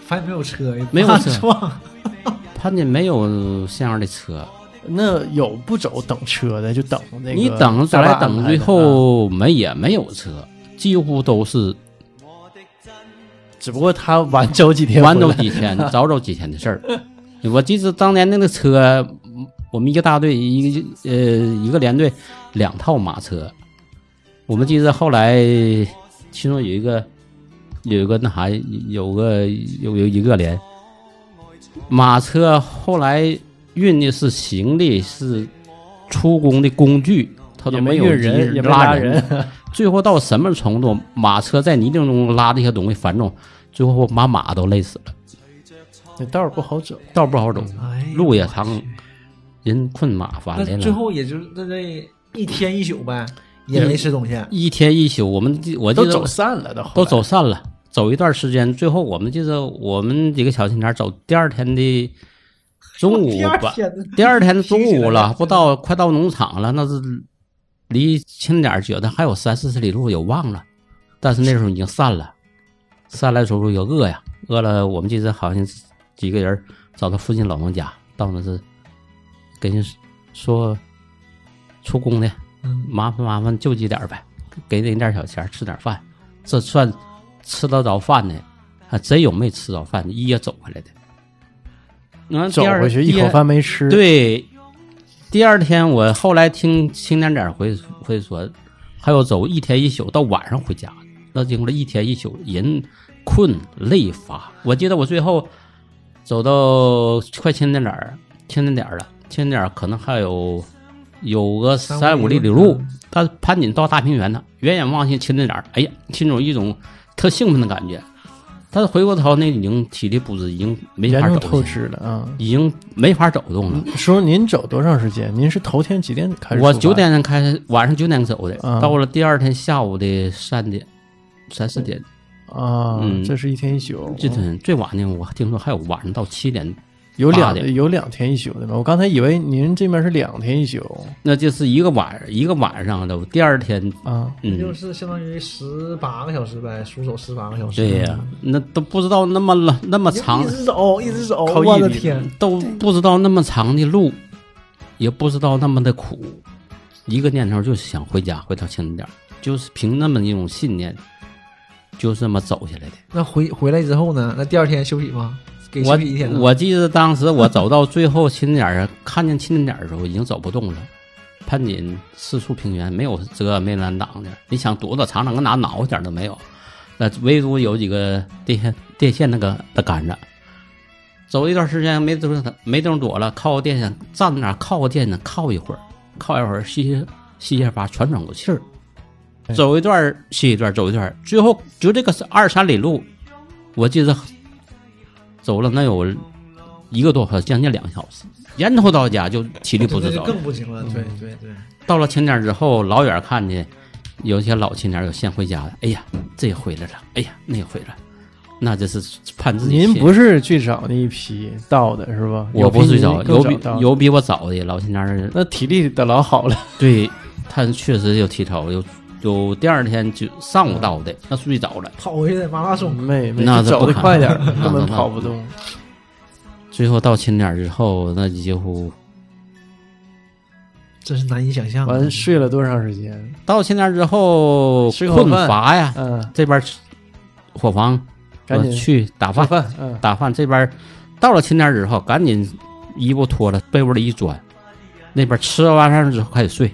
反正没有车，没有车撞。潘家没有像样的车，那有不走等车的，就等那个你等再来等，最后没也没有车，几乎都是只不过他晚走几天，晚走几天，早走几天的事儿。我记得当年那个车，我们一个大队一个呃一个连队两套马车，我们记得后来其中有一个有一个那啥有个有有一个连马车，后来运的是行李是出工的工具，他都没有运人，拉人。最后到什么程度？马车在泥泞中拉这些东西繁重，最后把马都累死了。那道儿不好走，道不好走，哎路也长，人困马乏那。最后也就那那一天一宿呗，也没吃东西。一天一宿，我们记我记得都走散了，都都走散了，走一段时间，最后我们记得我们几个小青年走第二天的中午吧，第二天的中午了，不到快到农场了，那是离清点儿觉得还有三四十里路，有忘了，但是那时候已经散了，散了的时候有饿呀，饿了，我们记得好像几个人找到附近老农家，到那是跟人说出工的，嗯。麻烦麻烦救济点儿呗，给人点小钱儿吃点饭，这算吃得着饭的，还真有没吃着饭的，一夜走回来的。那走回去一口饭没吃，，对，第二天我后来听青年点回回说，还有走一天一宿到晚上回家，那经过一天一宿，人困累乏。我记得我最后走到快青年点儿，青年点儿了，青年点儿可能还有有个三五里里路，但盘锦到大平原呢，远远望去青年点儿，哎呀，心中一种特兴奋的感觉。但是回过头，那已经体力不支，已经没法走了，支了啊。已经没法走动了。叔叔，您走多长时间？您是头天几点开始？我九点开始，晚上九点走的，啊到了第二天下午的三点、三四点，啊，嗯这是一天一宿，这天最晚的我听说还有晚上到七点，有两有两天一宿的吗？我刚才以为您这边是两天一宿那就是一个晚一个晚上的，第二天，啊。嗯，就是相当于十八个小时呗，数走十八个小时。对呀、那都不知道那么了那么长一，直走，一直走，我的天！都不知道那么长的路，也不知道那么的苦，一个念头就是想回家，回到青点儿，就是凭那么一种信念，就这么走下来的。那回回来之后呢？那第二天休息吗？给我一天？我记得当时我走到最后亲点儿，看见亲点儿的时候已经走不动了。攀紧四处平原，没有遮没拦挡的。你想躲躲藏藏，搁哪挠一点都没有。那唯独有几个电线电线那个的杆子。走一段时间没地方没地方躲了，靠个电线站那靠个电线靠一会儿，靠一会儿吸吸吸一下发喘喘口气儿。走一段儿歇一段儿，走一段儿，最后就这个是二三里路，我记得走了能有一个多小时，将近两个小时，沿途到家就体力不支走。更不行了。对对对，到了青点之后，老远看见有些老青年有先回家的，哎呀，这也回来了，哎呀，那也回来了，那这是盼自己您先不是最早那一批到的是吧？我不是最早，有比有比我早的老青年人，那体力得老好了。对他确实有体操，有有第二天就上午到的，那睡着了。跑回来马拉松，没没那走的快点根本那跑不动。最后到清点之后，那几乎真是难以想象啊。完睡了多长时间？到清点之后困乏呀，嗯，这边吃伙房赶紧去打饭，饭。嗯，打饭这边到了清点之后，赶紧衣服脱了，被窝里一钻，那边吃完饭之后开始睡，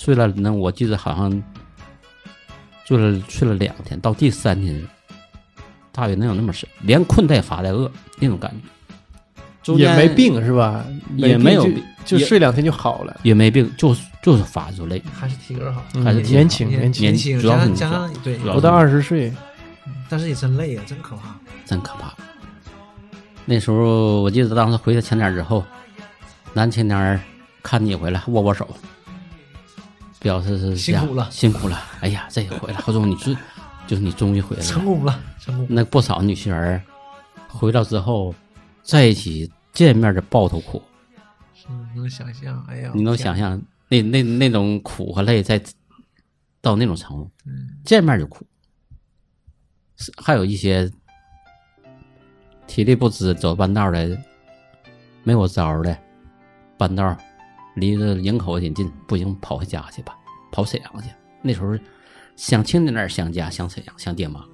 睡了那我记得好像睡了睡了两天，到第三天大约能有那么深，连困带乏带饿那种感觉，中间也没，病是吧？也没有病病就睡两天就好了。也没病，就是就是乏就累，还是体格好，嗯还是年轻年轻，年轻，主要加是加上对主，要不到二十岁，但是也真累啊，真可怕。真可怕。那时候我记得当时回到前点之后，男青年儿看你回来握握手，表示是辛苦了辛苦了。哎呀，这回来，后中你是 就是你终于回来了。成功了，成功。那不少女性人回到之后，在一起见面的抱头哭，你，能想象，哎呀，你能想象那那那种苦和累在到那种程度，见面就哭。还有一些体力不支走半道的，没有招儿的，半道离着营口也挺近，不行跑回家去吧，跑沈阳去。那时候想亲在那儿想家，想沈阳，想爹妈，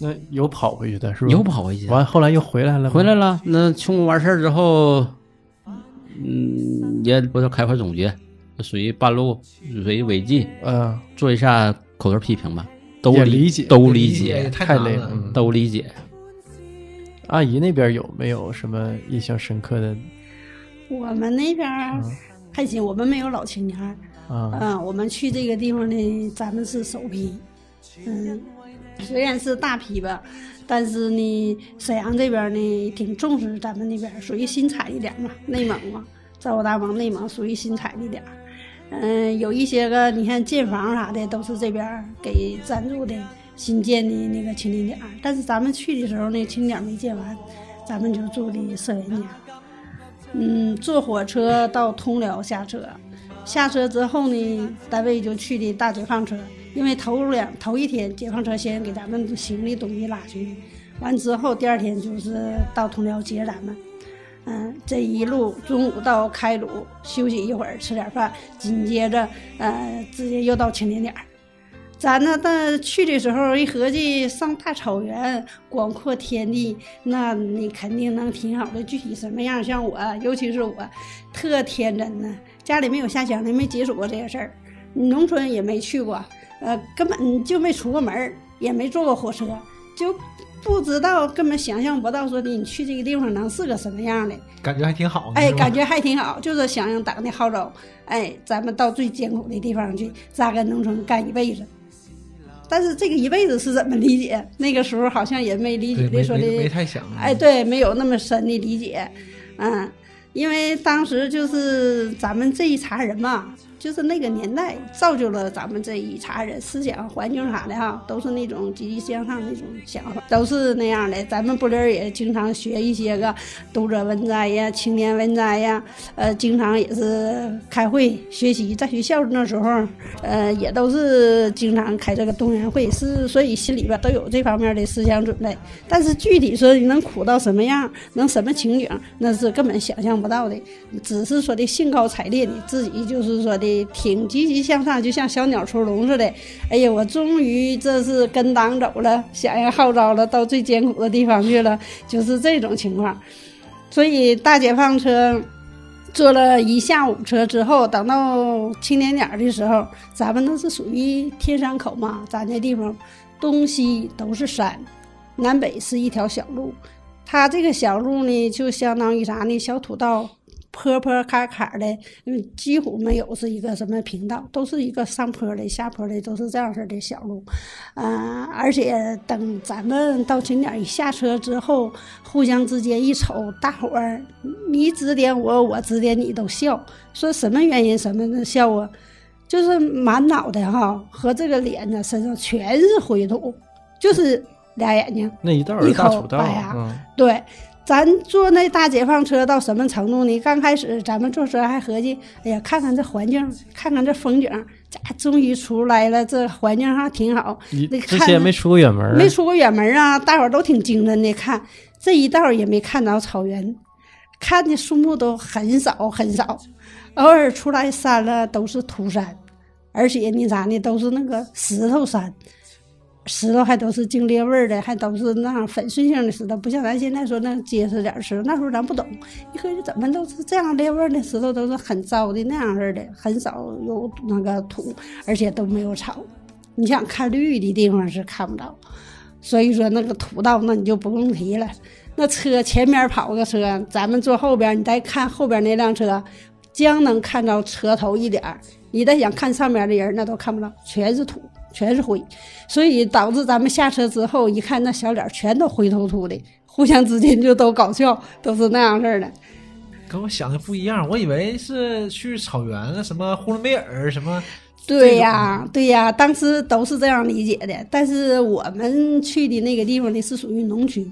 那有跑回去的是吧？有跑回去。完后来又回来了，回来了。那穷苦完事儿之后，嗯，也不是开会总结，属于半路，属于违纪，嗯，做一下口头批评吧，都也理解都理理解解，太太难了，累了嗯都理解。阿姨那边有没有什么印象深刻的我们那边儿还行，我们没有老青年儿。啊？嗯，我们去这个地方呢，咱们是首批。嗯，虽然是大批吧，但是呢，沈阳这边呢挺重视咱们那边，属于新采一点嘛，内蒙嘛，在我大王内蒙属于新采一点儿。嗯，有一些个你看建房啥的都是这边儿给赞助的新建的那个青年点儿，但是咱们去的时候呢，青年点儿没建完，咱们就住的社员家。嗯，坐火车到通辽下车，下车之后呢，单位就去的大解放车，因为头两头一天解放车先给咱们行李东西拉去，完之后第二天就是到通辽接咱们。嗯，这一路中午到开鲁休息一会儿，吃点饭，紧接着呃直接又到青年点儿。咱呢，但去的时候一合计，上大草原，广阔天地，那你肯定能挺好的。具体什么样，像我，尤其是我，特天真呢，家里没有下乡的，没接触过这些事儿，农村也没去过，呃，根本就没出过门儿，也没坐过火车，就不知道，根本想象不到说的你去这个地方能是个什么样的。感觉还挺好。哎，感觉还挺好，就是响应党的号召，哎，咱们到最艰苦的地方去扎根农村干一辈子。但是这个一辈子是怎么理解？那个时候好像也没理解说的，没没太想。哎，对，没有那么深的理解，嗯，因为当时就是咱们这一茬人嘛，就是那个年代造就了咱们这一茬人思想环境啥的哈，都是那种积极向上那种想法，都是那样的。咱们部里儿也经常学一些个读者文摘呀、青年文摘呀，呃，经常也是开会学习，在学校那时候，呃，也都是经常开这个动员会，是所以心里边都有这方面的思想准备。但是具体说你能苦到什么样，能什么情景，那是根本想象不到的。只是说的兴高采烈的，自己就是说的挺积极向上，就像小鸟出笼似的。哎呀，我终于这是跟党走了，响应号召了，到最艰苦的地方去了，就是这种情况。所以大解放车坐了一下午车之后，等到青年点的时候，咱们那是属于天山口嘛，咱这地方东西都是山，南北是一条小路。它这个小路呢，就相当于啥呢？小土道，坡坡坎坎的，嗯，几乎没有是一个什么平道，都是一个上坡的、下坡的，都是这样式的小路。啊、而且等咱们到景点一下车之后，互相之间一瞅，大伙儿你指点我，我指点你，都笑，说什么原因什么的笑啊？就是满脑袋哈和这个脸呢，身上全是灰土，就是俩眼睛。那一道儿一口大土道，白牙嗯，对，咱坐那大解放车到什么程度呢？刚开始咱们坐车还合计，哎呀，看看这环境，看看这风景，这终于出来了，这环境还挺好。你之前没出过远门儿，没出过远门啊，大伙儿都挺精神的看，这一道也没看着草原，看的树木都很少很少，偶尔出来山了都是土山，而且那啥呢，都是那个石头山，石头还都是净裂味儿的，还都是那样粉碎性的石头，不像咱现在说那结实点石头，那时候咱不懂，一合计怎么都是这样裂味儿的石头，都是很糟的那样式的，很少有那个土，而且都没有草。你想看绿的地方是看不到，所以说那个土道那你就不用提了。那车前面跑个车，咱们坐后边，你再看后边那辆车，将能看到车头一点儿。你再想看上面的人，那都看不到，全是土，全是灰，所以导致咱们下车之后一看，那小脸全都灰秃秃的，互相之间就都搞笑，都是那样式儿的。跟我想的不一样，我以为是去草原啊，什么呼伦贝尔什么对呀，对呀，当时都是这样理解的。但是我们去的那个地方呢，是属于农区，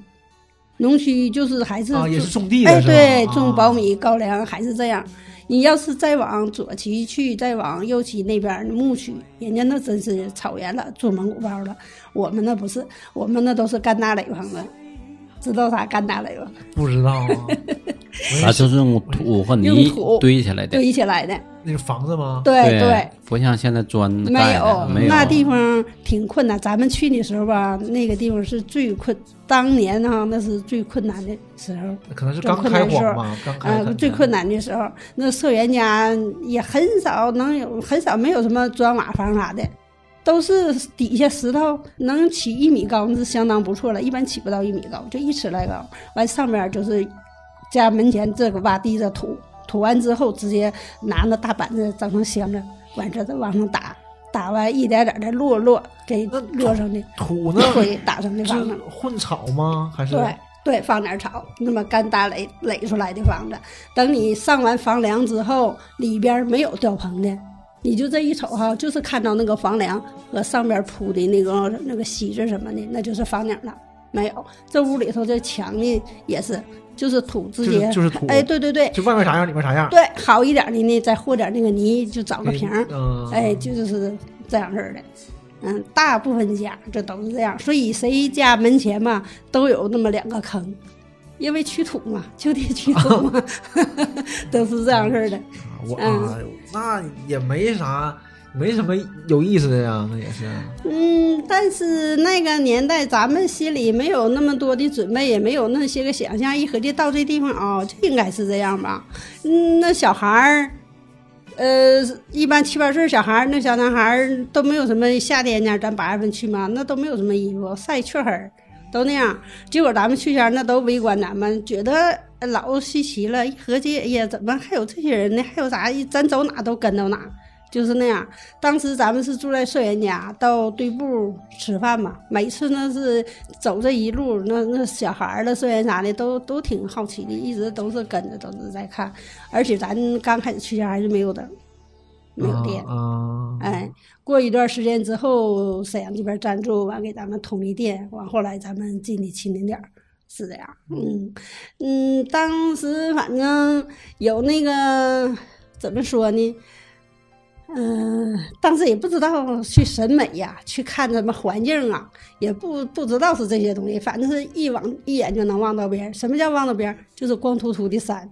农区就是还是啊，也是种地的哎？对，啊种苞米、高粱还是这样。你要是再往左旗去，再往右旗那边牧区，人家那真是草原了，住蒙古包了。我们那不是，我们那都是干大垒棚子，知道啥干大垒吗？不知道啊，它 就是用土和泥土堆起来的，堆起来的，那是房子吗？对对。不像现在砖没有，没有那地方挺困难。咱们去的时候吧，那个地方是最困，当年哈那是最困难的时候。可能是刚开荒吧，刚开呃，最困难的时候，那社员家也很少能有，很少没有什么砖瓦房啥的，都是底下石头能起一米高，那是相当不错了。一般起不到一米高，就一尺来高。完上面就是家门前这个洼地的土，土完之后直接拿那大板子整成箱子，完这再往上打，打完一点点的落落给那落上的土呢？灰打上的是房子。混草吗？还是对对，放点草，那么干搭垒垒出来的房子，等你上完房梁之后，里边没有吊棚的，你就这一瞅哈，就是看到那个房梁和上边铺的那个那个席子什么的，那就是房顶了。没有，这屋里头这墙呢也是，就是土直接，就是就是土哎，对对对就外面啥样，里面啥样？对，好一点的呢，再和点那个泥，就找个瓶儿，嗯，哎，就是这样式儿的。嗯，大部分家这都是这样，所以谁家门前嘛都有那么两个坑，因为取土嘛，就得取土嘛，都是这样式儿的。我嗯啊，那也没啥，没什么有意思的呀，那也是。嗯，但是那个年代咱们心里没有那么多的准备，也没有那些个想象，一合计到这地方哦，就应该是这样吧。嗯，那小孩儿。呃，一般七八岁小孩儿，那小男孩儿都没有什么夏天呢，咱八月份去嘛，那都没有什么衣服，晒黢黑儿，都那样。结果咱们去前那都围观咱们，觉得老稀奇了。一合计，哎呀，怎么还有这些人呢？还有啥？咱走哪都跟到哪，就是那样。当时咱们是住在社员家，到队部吃饭嘛。每次那是走这一路，那那小孩儿的社员啥的都都挺好奇的，一直都是跟着，都是在看。而且咱刚开始去前还是没有灯，没有电。啊，哎，过一段时间之后，沈阳这边赞助完给咱们通一电，完后来咱们进的亲民点儿，是这样。嗯嗯，当时反正有那个怎么说呢？嗯、当时也不知道去审美呀，去看什么环境啊，也不不知道是这些东西，反正是一往一眼就能望到边儿。什么叫望到边儿？就是光秃秃的山，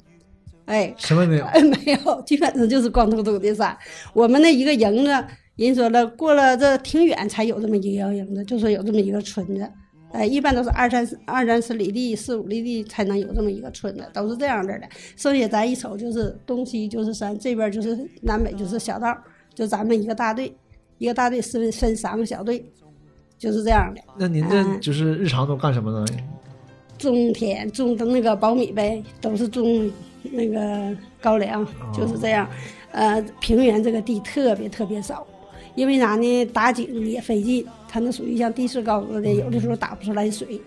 哎，什么也没有。哎，没有，基本上就是光秃秃的山。我们那一个营子，人说了，过了这挺远才有这么一个营子，就说有这么一个村子。哎，一般都是二三十二三十里地、四五里地才能有这么一个村子，都是这样子的。剩下咱一瞅就是东西就是山，这边就是南北就是小道，就咱们一个大队，一个大队是分三个小队，就是这样的。那您这就是日常都干什么呢？种田种的那个苞米呗，都是种那个高粱，就是这样。呃，平原这个地特别特别少，因为啥呢？打井也费劲，它那属于像地势高似的，有的时候打不出来水，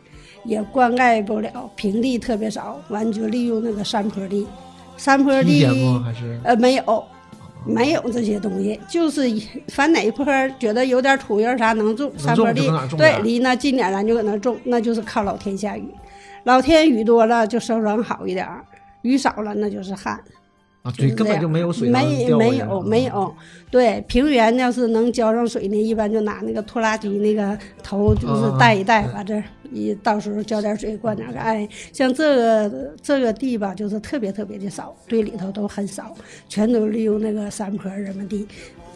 也灌溉不了，平地特别少，完就利用那个山坡地，山坡地呃没有。没有这些东西，就是一反哪一坡觉得有点土有点啥能种，山坡地对离那近点咱就搁那种，那就是靠老天下雨。老天雨多了就收成好一点儿，雨少了那就是旱。啊？对，根本就没有水没没有没。有，对平原要是能浇上水呢，一般就拿那个拖拉机那个头就是啊带一带，把这一到时候浇点水灌点儿哎，像这个这个地吧，就是特别特别的少，堆里头都很少，全都利用那个山坡什么地，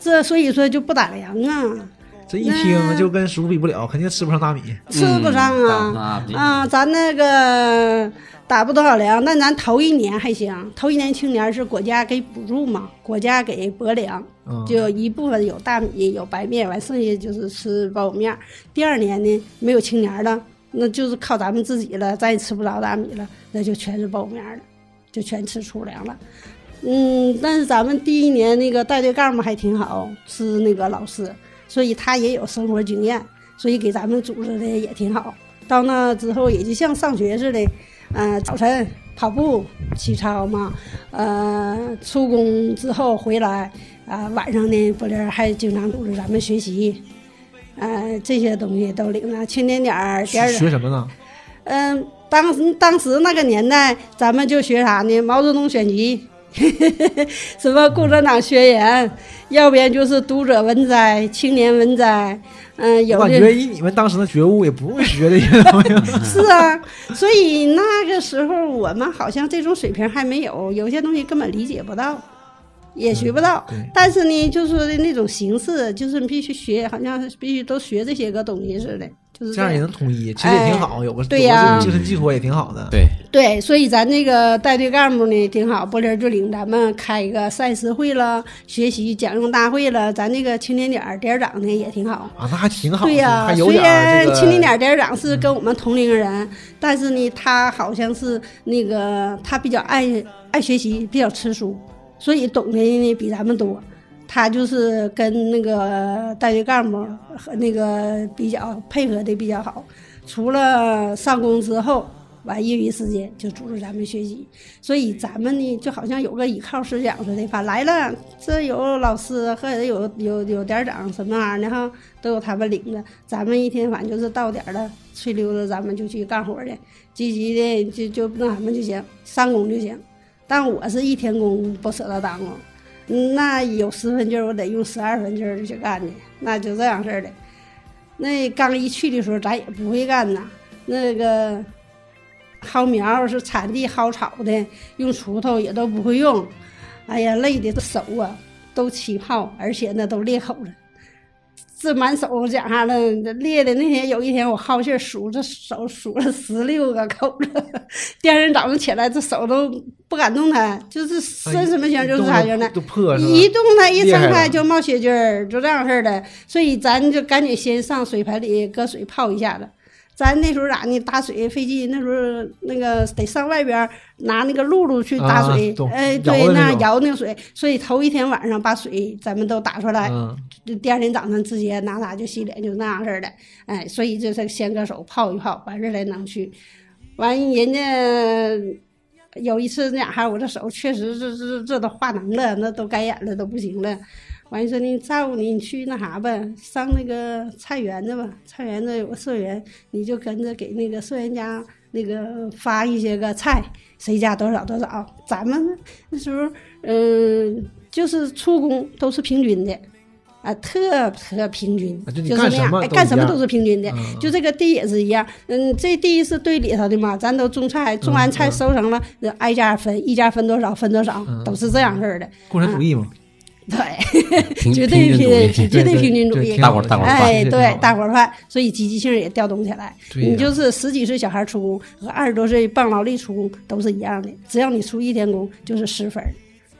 这所以说就不打粮啊，这一听就跟叔比不了，肯定吃不上大米。吃不上啊。啊啊，咱那个打不多少粮，那咱头一年还行，头一年青年是国家给补助嘛，国家给拨粮，嗯，就一部分有大米有白面，完剩下就是吃苞米面儿。第二年呢，没有青年了，那就是靠咱们自己了，咱也吃不着大米了，那就全是苞米面儿了，就全吃粗粮了。嗯，但是咱们第一年那个带队干部还挺好，是那个老师，所以他也有生活经验，所以给咱们组织的也挺好。到那之后，也就像上学似的，呃，早晨跑步、起操嘛，呃，出工之后回来，啊，晚上呢，不是还经常组织咱们学习，呃，这些东西都领了，清点点儿点儿学什么呢？嗯，当时当时那个年代，咱们就学啥呢？毛泽东选集，什么共产党宣言，要不然就是读者文摘、青年文摘，嗯、有感觉以你们当时的觉悟，也不会学这些东西。是啊，所以那个时候我们好像这种水平还没有，有些东西根本理解不到，也学不到。对但是呢，就是说的那种形式，就是必须学，好像必须都学这些个东西似的，就是这样也能统一，其实也挺好，有个对呀精神寄托也挺好的。对，对，所以咱这个带队干部呢挺好，波林就领咱们开一个赛事会了，学习讲用大会了，咱这个青年点儿点儿长呢也挺好。啊，那还挺好，对呀、还有虽然青年点点儿长是跟我们同龄人，但是呢，他好像是那个他比较爱爱学习，比较吃书，所以懂得呢比咱们多。他就是跟那个带队干部和那个比较配合的比较好，除了上工之后。完业余时间就组织咱们学习，所以咱们呢就好像有个依靠思想似的，反来了这有老师或者有有有点长什么玩意儿的哈，都有他们领着。咱们一天反正就是到点儿了，吹溜达咱们就去干活去，积极的就就那什么就行，上工就行。但我是一天工不舍得耽误，那有十分劲儿，我得用十二分劲儿去干去，那就这样式儿的。那刚一去的时候，咱也不会干呐，那个薅苗是铲地薅草的，用锄头也都不会用，哎呀，累的这手啊都起泡，而且那都裂口了。这满手讲啥了？裂的那天有一天我好气儿数这手数了十六个口子，第二天早上起来这手都不敢动弹，就是伸什么形就是啥形的。一动它一撑开就冒血筋儿，就这样式儿的，所以咱就赶紧先上水盆里搁水泡一下子。咱那时候咋呢？打水飞机那时候那个得上外边儿拿那个露露去打水，啊哎，摇对，那摇那个水，所以头一天晚上把水咱们都打出来，嗯，第二天早上直接拿它就洗脸，就那样式儿的。哎，所以就是先搁手泡一泡，完事儿才能去。完人家有一次那俩哈，我这手确实这这这都化脓了，那都干眼了，都不行了。完说你照顾你，你去那啥吧，上那个菜园子吧，菜园子有个社员，你就跟着给那个社员家那个发一些个菜，谁家多少多少。咱们那时候，嗯、就是出工都是平均的。啊，特特平均，啊就你是那样，哎，干什么都是平均的，嗯就这个地也是一样。嗯，这地是堆里头的嘛，咱都种菜，种完菜嗯收成了，就挨家分，一家分多少分多少，嗯都是这样式儿的。共产主义嘛，对，绝对平均主义平，绝对对平均主义。大伙儿大伙儿哎，对，大伙伙儿饭，所以积极性也调动起来。你就是十几岁小孩出工和二十多岁棒劳力出工都是一样的，只要你出一天工就是十分儿，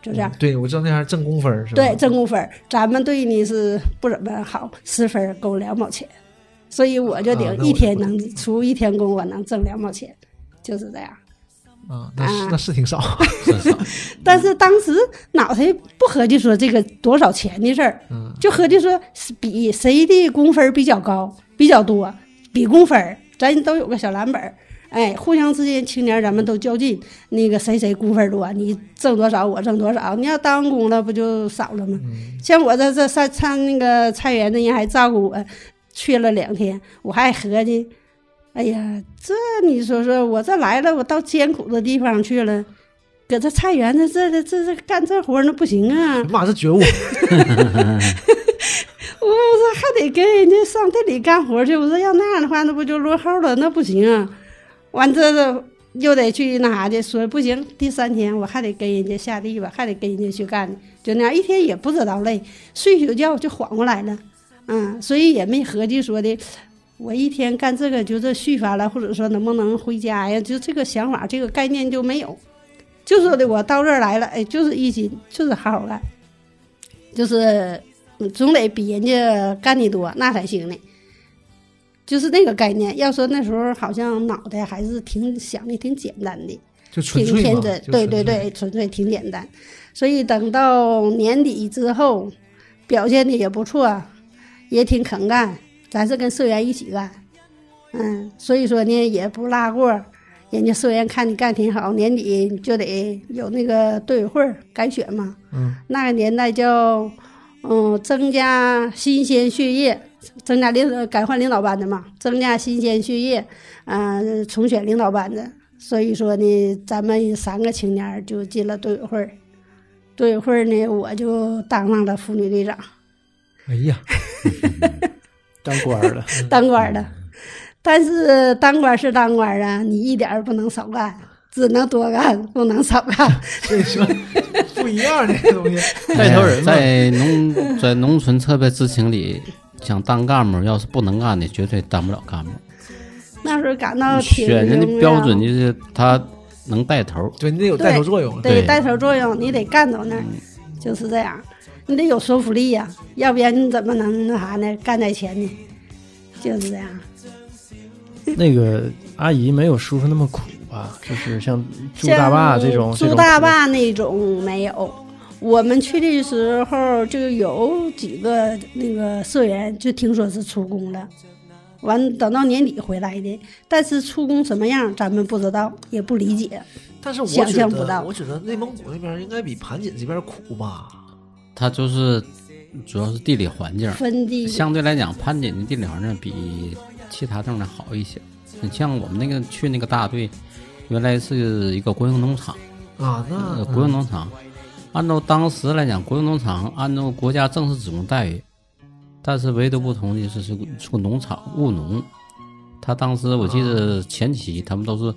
就这样。对，我知道那还挣工分儿是吧？对，挣工分儿，咱们队呢是不怎么好，十分儿够两毛钱，所以我就啊顶一天能出一天工，我能挣两毛钱，就是这样。啊，那是啊。那是挺少 但是当时脑袋不合计说这个多少钱的事儿，嗯，就合计说是比谁的工分儿比较高、比较多，比工分儿，咱都有个小蓝本儿。哎，互相之间青年咱们都较劲，那个谁谁工分儿多，你挣多少我挣多少，你要当工了不就少了吗？像我这这上上那个菜园子，人还照顾我，去了两天，我还合计，哎呀，这你说说，我这来了，我到艰苦的地方去了，搁这菜园子这这这这干这活儿那不行啊！妈 这觉悟，我说还得跟人家上地里干活去，我说要那样的话，那不就落后了？那不行啊！完这个又得去那啥去，说不行，第三天我还得跟人家下地吧，还得跟人家去干，就那样一天也不知道累，睡宿觉就缓过来了，嗯，所以也没合计说的。我一天干这个就这续发了，或者说能不能回家呀？就这个想法，这个概念就没有。就说的我到这儿来了，哎，就是一心，就是好好干，就是嗯总得比人家干的多，那才行呢。就是那个概念。要说那时候好像脑袋还是挺想的挺简单的，就挺，天真，对对对，纯粹挺简单。所以等到年底之后，表现的也不错，也挺肯干。咱是跟社员一起干，嗯，所以说呢也不拉过，人家社员看你干挺好，年底就得有那个队委会儿改选嘛。嗯，那个年代叫嗯增加新鲜血液，增加领改换领导班子嘛，增加新鲜血液，嗯、重选领导班子。所以说呢，咱们三个青年儿就进了队委会儿。队委会儿呢，我就当上了妇女队长。哎呀，当官儿了，当官儿的，但是当官儿是当官儿啊，你一点儿不能少干，只能多干，不能少干。所以说 不一样这个东西。带头人，在农在农村特别知情里，想当干部，要是不能干的，绝对当不了干部。那时候感到挺选人的标准就是他能带头，对你得有带头作用。对对带头作用，你得干到那儿，就是这样，你得有说服力呀、要不然你怎么能那啥呢？干在前呢，就是这样。那个阿姨没有叔叔那么苦吧？就是像朱大坝这种，这住种苦大坝那种没有。我们去的时候就有几个那个社员，就听说是出工了，完等到年底回来的，但是出工什么样咱们不知道，也不理解。但是我想觉得，象不到我觉得内蒙古那边应该比盘锦这边苦吧？他就是主要是地理环境，分地。相对来讲，盘锦的地理环境比其他地方好一些。你像我们那个去那个大队，原来是一个国营农场，啊，那呃，国营农场，按照当时来讲，国营农场按照国家正式职工待遇，但是唯独不同的是是个是个农场务农，他当时我记得前期他们都是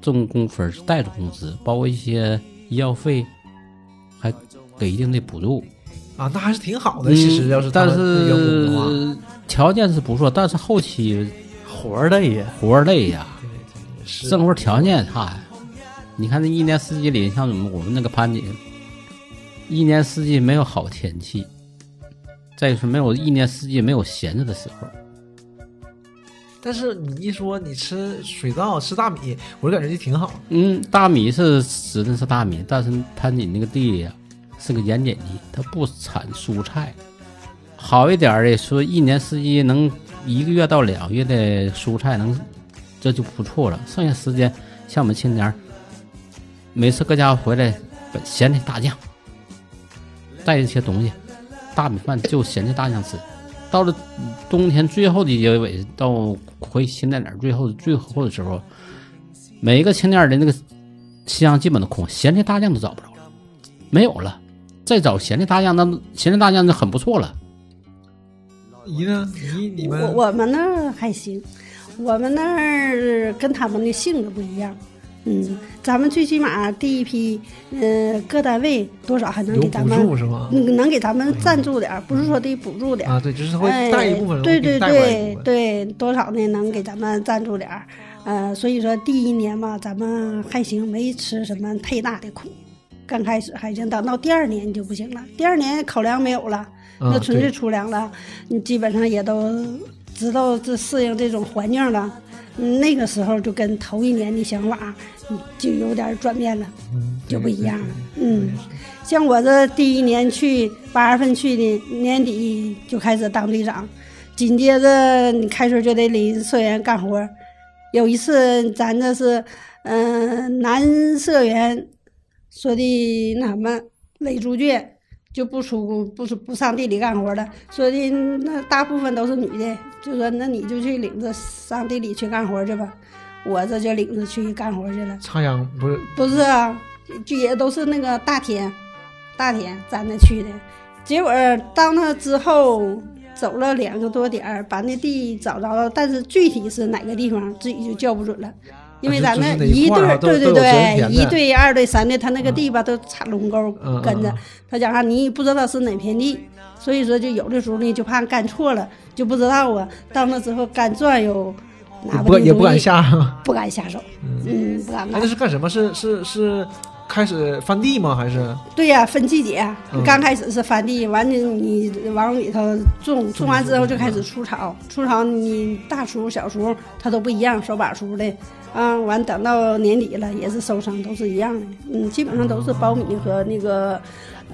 挣工分是带着工资，包括一些医药费，还给一定的补助。啊，那还是挺好的。其实要是嗯但是条件是不错，但是后期活儿累呀。活儿累呀，生活条件也差呀。你看那一年四季里，像我们我们那个盘锦，一年四季没有好天气，再就是没有一年四季没有闲着的时候。但是你一说你吃水稻吃大米，我就感觉就挺好。嗯，大米是指的是大米，但是盘锦那个地呀是个盐碱地，它不产蔬菜。好一点的说，一年四季能一个月到两个月的蔬菜能，这就不错了。剩下时间像我们青年，每次搁家回来，咸菜大酱，带一些东西，大米饭就咸菜大酱吃。到了冬天最后的结尾，到回新年点最后最后的时候，每一个青年的那个箱基本都空，咸菜大酱都找不着了，没有了。再找咸菜大酱，那咸菜大酱就很不错了。姨呢？你你们我我们那儿还行，我们那儿跟他们的性格不一样。嗯，咱们最起码第一批，呃，各单位多少还能给咱们，助是吗？嗯能给咱们赞助点儿，不是说得补助点儿。啊，对，就是会哎，带一部分，对对对。对，多少呢？能给咱们赞助点儿。呃，所以说第一年嘛，咱们还行，没吃什么太大的苦。刚开始还行，等到第二年就不行了。第二年口粮没有了，啊那纯粹粗粮了，你基本上也都知道这适应这种环境了。嗯那个时候就跟头一年的想法嗯就有点转变了。嗯，就不一样了嗯，像我这第一年去，八月份去的，年底就开始当队长，紧接着你开春就得领社员干活。有一次，咱这是，嗯、男社员说的那什么垒猪圈就不出，不出不上地里干活了，说的那大部分都是女的，就说那你就去领着上地里去干活去吧。我这就领着去干活去了。插秧不是不是啊，就也都是那个大田，大田咱那去的。结果到那之后走了两个多点儿，把那地找着了，但是具体是哪个地方自己就叫不准了。因为咱那一一对儿，对对对，一对、二对、三对，他那个地吧都插龙沟嗯跟着。他讲啥，你不知道是哪片地，所以说就有的时候呢，就怕干错了，就不知道啊。到那之后干转悠拿不也不敢下？不敢下手，嗯，不敢那。是干什么？是是是开始翻地吗？还是？对呀、分季节，嗯。刚开始是翻地，完了你往里头种，种完之后就开始除草，除草你大锄小锄它都不一样，手把锄的，啊，完等到年底了也是收成都是一样的，嗯，基本上都是苞米和那个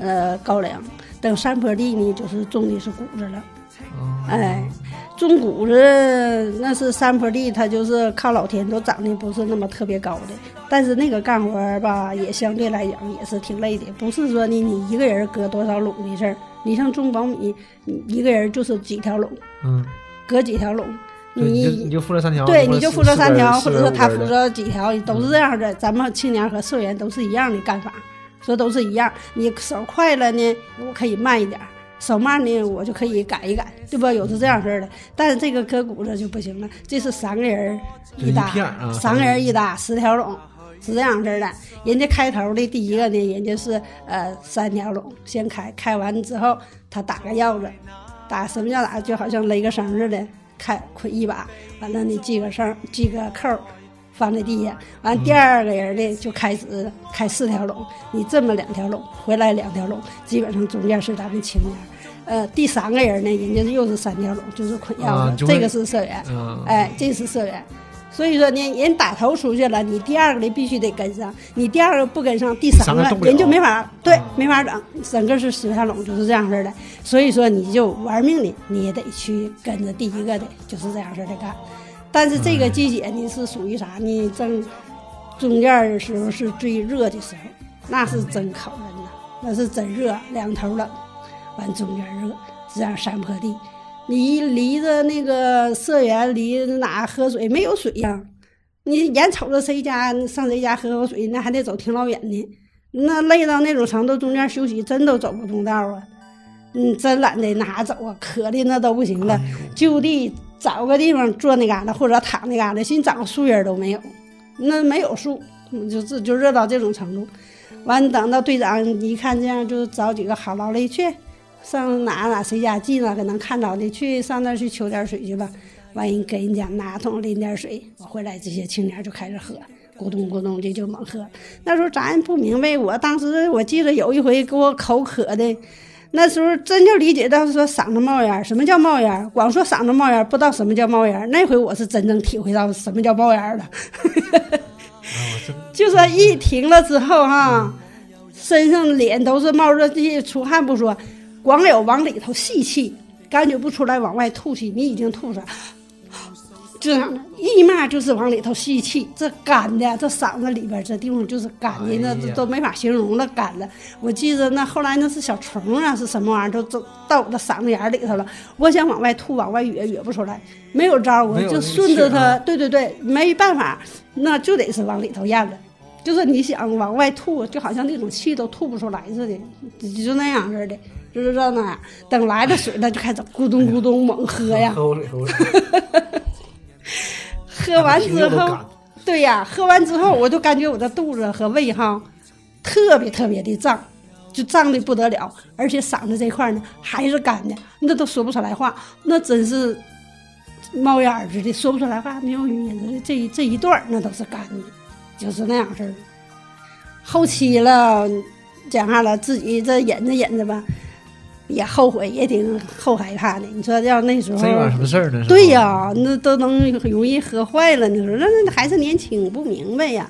呃高粱。等山坡地呢，就是种的是谷子了，哦。哎，种种谷子那是山坡地，它就是靠老天，都长得不是那么特别高的。但是那个干活儿吧，也相对来讲也是挺累的，不是说你你一个人割多少垄的事儿。你像种苞米，你一个人就是几条垄，嗯，割几条垄，你你你就负责三条，对你就负责三条，或者说他负。责几条，都是这样的。咱们青年和社员都是一样的干法，说都是一样。你手快了呢，我可以慢一点；手慢呢，我就可以改一改，对吧？有是这样式的。但是这个割骨子就不行了，这是三个人一搭，三个人一搭，十条垄。是这样式的，人家开头的第一个呢，人家是呃三条垄先开，开完之后他打个鹞子，打什么叫打？就好像勒个绳似的，开捆一把，完了你系个绳，系个扣儿，放在地下。完第二个人呢就开始开四条龙，你这么两条龙，回来两条龙，基本上中间是咱们青年。呃，第三个人呢，人家又是三条龙，就是捆腰子，啊这个是社员。嗯，哎，这是社员。所以说呢，人打头出去了，你第二个的必须得跟上，你第二个不跟上，第三个人就没法对啊，没法整，整个是十条龙就是这样式的。所以说你就玩命的，你也得去跟着第一个的，就是这样式的干。但是这个季节呢是属于啥？呢？正中间的时候是最热的时候，那是真烤人呐，那是真热，两头冷，完中间热，这样山坡地。你离着那个社员离哪喝水没有水呀、你眼瞅着谁家上谁家喝口水，那还得走挺老远的，那累到那种程度，中间休息真都走不动道啊。嗯，真懒得哪走啊，渴的那都不行了，哎就地找个地方坐那旮瘩或者躺那旮瘩，寻找个树荫都没有，那没有树，就就就热到这种程度。完，等到队长一看这样，就找几个好劳力去上哪哪谁家近了，可能看着的去上那儿去求点水去吧。完人给人家拿桶拎点水，我回来这些青年就开始喝，咕咚咕咚的就猛喝。那时候咱不明白，我当时我记得有一回给我口渴的，那时候真就理解到说嗓子冒烟儿，什么叫冒烟儿？光说嗓子冒烟儿，不知道什么叫冒烟儿。那回我是真正体会到什么叫冒烟儿了。就说一停了之后哈，身上脸都是冒热气，出汗不说，光有往里头吸气，感觉不出来往外吐气，你已经吐出来，就这样的，一嘛就是往里头吸气，这干的，这嗓子里边这地方就是干的，那哎都都没法形容了，干的。我记得那后来那是小虫啊，是什么玩意儿，都都到我的嗓子眼里头了。我想往外吐，往外哕，哕不出来，没有招儿，我就顺着它，啊对对对，没办法，那就得是往里头咽了。就是你想往外吐，就好像那种气都吐不出来似的，就就那样似的，就是这那样。等来了水了，就开始咕咚咕咚猛喝呀。喝口水，喝口水，喝完之后对呀，喝完之后我就感觉我的肚子和胃哈特别特别的胀，就胀的不得了，而且嗓子这块呢还是干的，那都说不出来话，那真是冒烟儿似的，说不出来话，没有语音似的。这一这一段儿那都是干的，就是那样式儿的。后期了，讲话了，自己这忍着忍着吧，也后悔，也挺后害怕的。你说要那时候真有什么事儿呢？对呀、那都能容易喝坏了。你说那那还是年轻，不明白呀，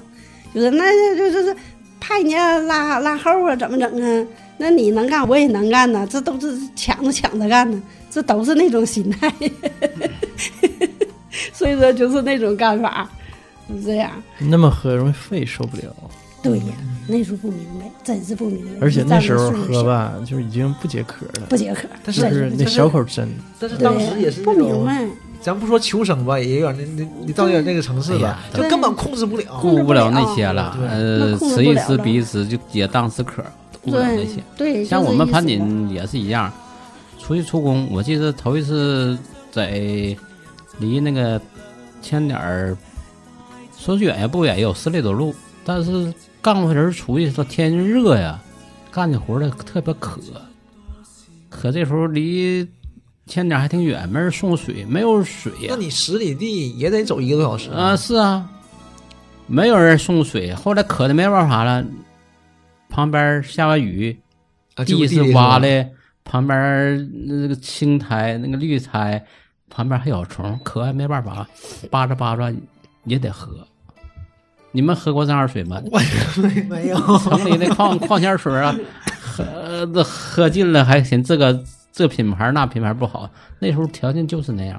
就是那就就是怕人家拉拉后啊，怎么整啊？那你能干，我也能干呐，这都是抢着抢着干呢，这都是那种心态。所以说就是那种干法，是这样。那么喝容易肺受不了，对呀，那时候不明白，真是不明白。而且那时候喝吧，就是已经不解渴了，不解渴，但是是那小口真，但是当时也是不，明白。咱不说求生吧，也有点那那你到点那个层次吧就根本控制不了。顾不了那些了，呃那，控制吃一吃不了了比一吃就也当时渴，顾不了那些。对，像我们盘锦也是一样，出去出工，我记得头一次在离那个千点儿，说远也不远，也有十里多路，但是刚回人出去，说天气热呀，干的活儿的特别渴，可这时候离千点儿还挺远，没人送水，没有水呀、那你十里地也得走一个多小时啊，是啊，没有人送水，后来渴的没办法了，旁边下完雨，地是挖的，旁边那个青苔、那个绿苔，旁边还有虫，渴还没办法，扒着扒着也得喝。你们喝过这样水吗？我没没有，城里那矿 矿泉水啊，喝这喝尽了还嫌这个这品牌那品牌不好，那时候条件就是那样。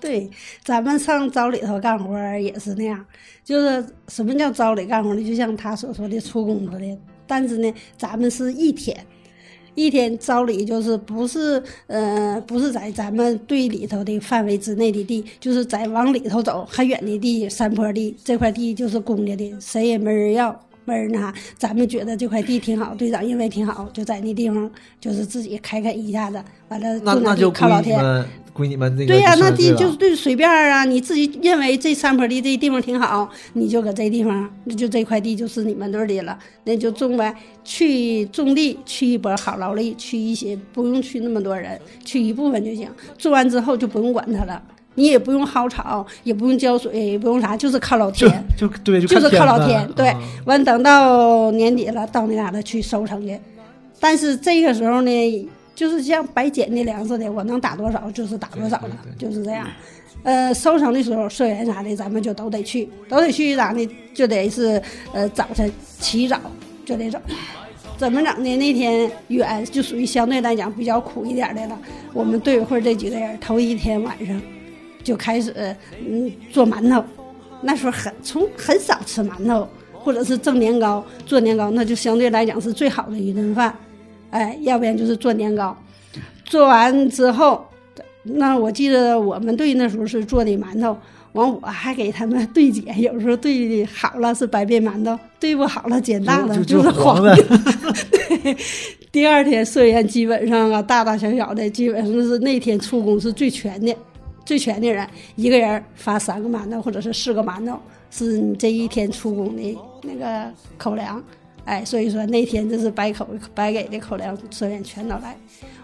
对，咱们上糟里头干活也是那样，就是什么叫糟里干活呢？就像他所说的出工作的，但是呢，咱们是一天，一天招里就是不是呃不是在咱们队里头的范围之内的地，就是在往里头走很远的地，山坡地这块地就是公家的，谁也没人要。没人拿，咱们觉得这块地挺好，队长认为挺好，就在那地方就是自己开垦一下子，完了种点地那那就靠老天。归你们归你们那个对呀、那地地就是对随便啊，你自己认为这山坡地这地方挺好，你就搁这地方，那就这块地就是你们队儿的了，那就种呗。去种地，去一波好劳力，去一些不用去那么多人，去一部分就行。种完之后就不用管它了，你也不用薅草，也不用浇水，也不用啥，就是靠老天。就对，就是靠老天，对啊，完等到年底了，到那嘎达去收成去。但是这个时候呢，就是像白捡的粮食的，我能打多少就是打多少了，就是这样。呃，收成的时候，社员啥的，咱们就都得去，都得去咋的？就得是呃早晨起早就得走。怎么整呢？那天远就属于相对来讲比较苦一点的了。我们队委会这几个人头一天晚上就开始嗯做馒头，那时候很从很少吃馒头，或者是蒸年糕，做年糕那就相对来讲是最好的一顿饭，哎，要不然就是做年糕。做完之后，那我记得我们队那时候是做的馒头，完我还给他们对解，有时候对好了是白面馒头，对不好了煎大了就就是黄的，对，第二天社员基本上啊，大大小小的，基本上是那天出工是最全的，最全的人，一个人发三个馒头或者是四个馒头，是你这一天出工的那个口粮。哎，所以说那天就是白口白给的口粮，车员全都来，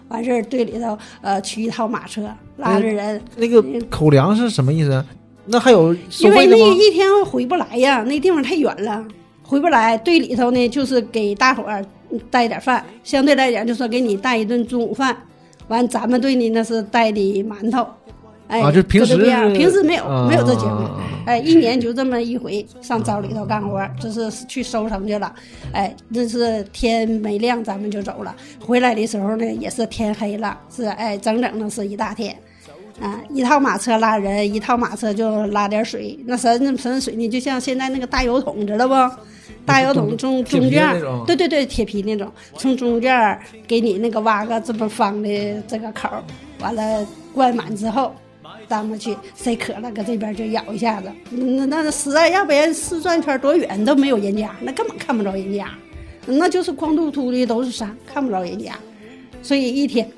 完事儿队里头呃取一套马车拉着人，那个口粮是什么意思？那还有收因为费的吗？那一天回不来呀，那地方太远了，回不来。队里头呢，就是给大伙儿带点饭，相对来讲，就说给你带一顿中午饭。完，咱们队呢那是带的馒头，哎，啊就平时平时没有、啊没有这节目啊啊啊，哎，一年就这么一回上灶里头干活，这是去收成去了，哎，这是天没亮咱们就走了，回来的时候呢也是天黑了，是哎整整的是一大天。啊，一套马车拉人，一套马车就拉点水。那什那什么水呢？就像现在那个大油桶，知道不？大油桶中中间对对对，铁皮那种，从中间给你那个挖个这么方的这个口，完了灌满之后，咱们去谁渴了搁这边就咬一下子。那那实在要不然四转圈多远都没有人家，那根本看不着人家，那就是光秃秃的都是山，看不着人家。所以一天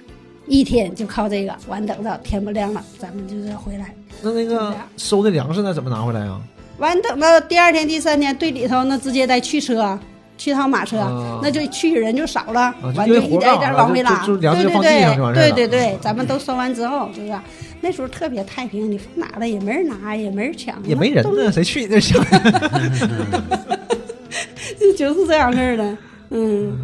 一天就靠这个，完等到天不亮了，咱们就是回来。那那个收的粮食那怎么拿回来啊？完等到第二天、第三天，队里头那直接再去车，去趟马车，啊那就去人就少了，完就一点一点往回拉。对对对对对对，咱们都收完之后，就是啊那时候特别太平，你放哪了也没人拿，也没人抢，也没人都呢，谁去你那抢？就 就是这样式儿的。嗯，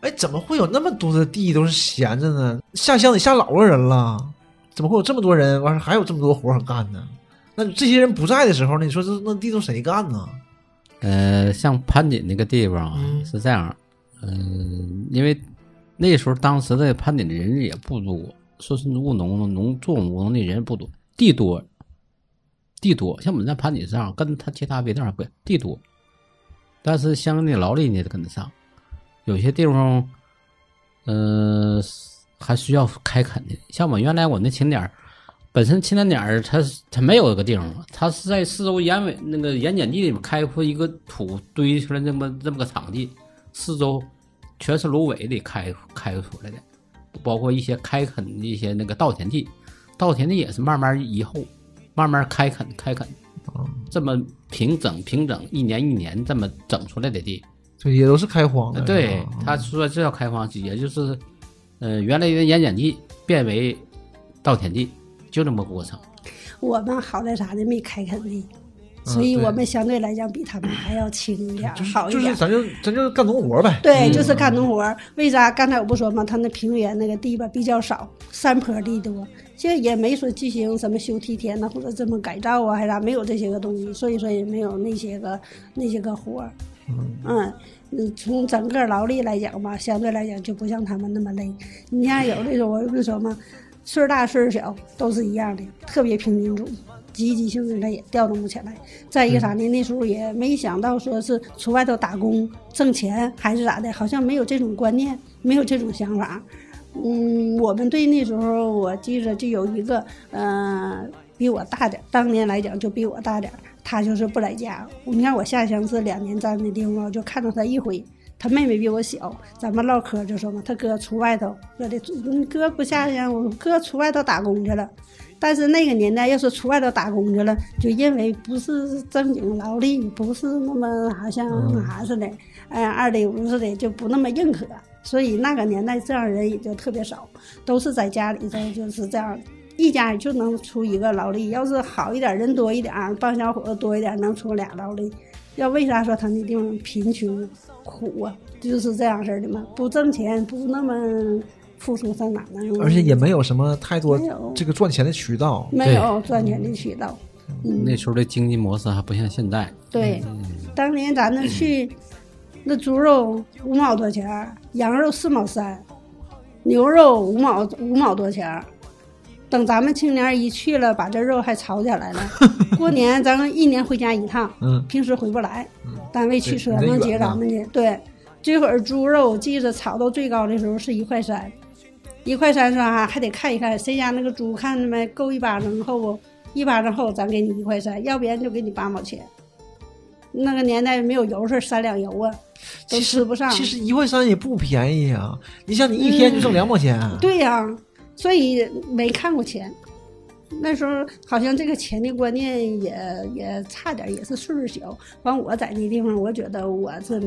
哎，怎么会有那么多的地都是闲着呢？下乡得下老多人了，怎么会有这么多人？完事儿还有这么多活儿干呢？那这些人不在的时候呢？你说这那地都谁干呢？呃，像盘锦那个地方啊，嗯。是这样，嗯、因为那时候当时的盘锦的人也不多，说是务农农做务农的人不多，地多，地多，像我们在盘锦上跟他其他别地方不地多，但是相应的劳力你也得跟得上，有些地方，呃，还需要开垦的，像我原来我那秦点儿。本身青年点儿它是它没有这个地方，它是在四周盐尾那个盐碱地里面开阔一个土堆出来那么这么个场地，四周全是芦苇的开开出来的，包括一些开垦的一些那个稻田地，稻田地也是慢慢以后慢慢开垦开垦，这么平整平整一年一年这么整出来的地，这也都是开荒的。对他说这叫开荒，也就是，呃，原来的盐碱地变为稻田地，就这么过程。我们好在啥呢？没开垦地，所以我们相对来讲比他们还要轻一点儿，就是好一点儿。就是咱就咱就干农活呗。对，就是干农活儿。为啥？刚才我不说吗？他那平原那个地吧比较少，山坡地多，其实也没说进行什么修梯田呐，或者这么改造啊，还啥，没有这些个东西，所以说也没有那些个那些个活儿。嗯，嗯，从整个劳力来讲吧，相对来讲就不像他们那么累。你像有的时候我不是说嘛，岁数大岁数小都是一样的，特别平民主，积极性质他也调动不起来。再一个啥呢？那时候也没想到说是出外头打工挣钱还是咋的，好像没有这种观念，没有这种想法。嗯，我们队那时候我记着就有一个，呃，比我大点，当年来讲就比我大点，他就是不在家。你看我下乡是两年站的地方，就看到他一回。他妹妹比我小，咱们唠嗑就说嘛，他哥出外头，说的你哥不下乡，我哥出外头打工去了。但是那个年代，要是出外头打工去了，就认为不是正经劳力，不是那么好像那啥似的，哎，二类五似的，就不那么认可。所以那个年代这样人也就特别少，都是在家里头就是这样，一家就能出一个劳力。要是好一点，人多一点，帮小伙子多一点，能出俩劳力。要为啥说他那地方贫穷苦啊？就是这样式儿的嘛，不挣钱，不那么付出，上哪能？而且也没有什么太多没有这个赚钱的渠道。没有赚钱的渠道。嗯，那时候的经济模式还不像现在，对，当年咱那去，那猪肉五毛多钱，羊肉四毛三，牛肉五毛五毛多钱儿。等咱们青年一去了，把这肉还炒起来了。过年咱们一年回家一趟，嗯，平时回不来，单位汽车能接咱们去。对，这会儿猪肉记着炒到最高的时候是一块三，一块三是吧？还得看一看谁家那个猪看着没够一巴掌厚不？一巴掌厚咱给你一块三，要不然就给你八毛钱。那个年代没有油是三两油啊，都吃不上。其实一块三也不便宜啊！你像你一天就挣两毛钱，对呀、所以没看过钱。那时候好像这个钱的观念也也差点，也是岁数小。完我在那地方，我觉得我是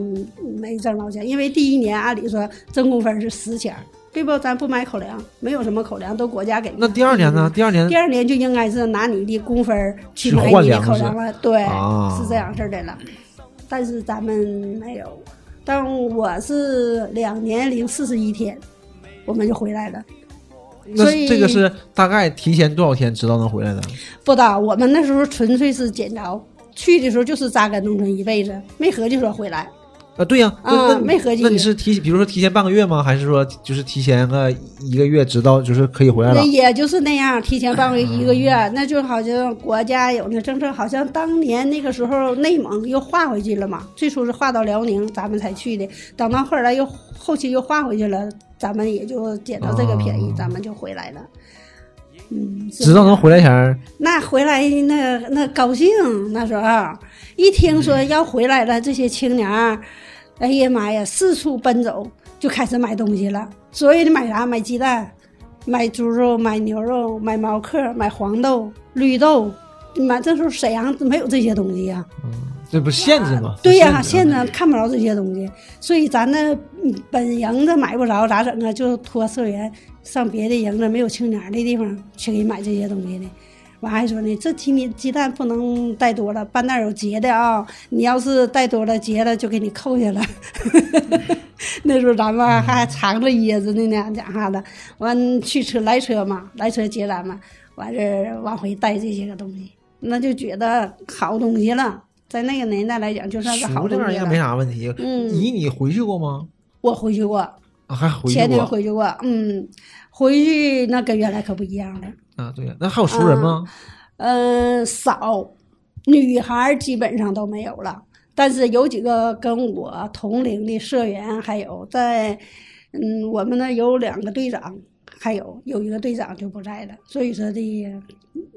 没挣着钱，因为第一年按理说挣工分是十钱儿，对不？咱不买口粮，没有什么口粮，都国家给。那第二年呢？？第二年第二年就应该是拿你的工分去去买你的口粮了，对，啊是这样式的了。但是咱们没有，但我是两年零四十一天，我们就回来了。那所以这个是大概提前多少天知道能回来的？不的，我们那时候纯粹是捡着，去的时候就是扎根农村一辈子，没合计说回来。啊，对呀、那啊那没合计那你是提，比如说提前半个月吗？还是说就是提前个一个月直到就是可以回来了那？也就是那样，提前半个一个月，那就好像国家有那政策，好像当年那个时候内蒙又划回去了嘛，最初是划到辽宁，咱们才去的，等到后来又后期又划回去了，咱们也就捡到这个便宜，哦咱们就回来了。嗯，是知道能回来前儿，那回来那那高兴，那时候一听说要回来了，这些青年儿，哎呀妈呀，四处奔走，就开始买东西了。所以你买啥？买鸡蛋，买猪肉，买牛肉，买毛克，买黄豆、绿豆。妈，这时候沈阳没有这些东西呀、嗯这不是限制吗？对呀、限制看不着这些东西，所以咱那嗯本营子买不着，咋整啊？就托社员上别的营子没有青年的地方去给买这些东西的。完还说呢，这鸡米鸡蛋不能带多了，半袋有结的啊，你要是带多了结了就给你扣下了。那时候咱们还藏着掖着呢呢，讲哈的。完去车来车嘛，来车接咱们，完事儿往回带这些个东西，那就觉得好东西了。在那个年代来讲，就算是好东西了。玩意儿应该没啥问题。嗯姨，你回去过吗？我回去过，啊，还回去过前年回去过，嗯，回去那跟原来可不一样了。啊？对呀，那还有熟人吗？嗯、少，女孩基本上都没有了，但是有几个跟我同龄的社员，还有在，嗯，我们那有两个队长，还有有一个队长就不在了，所以说的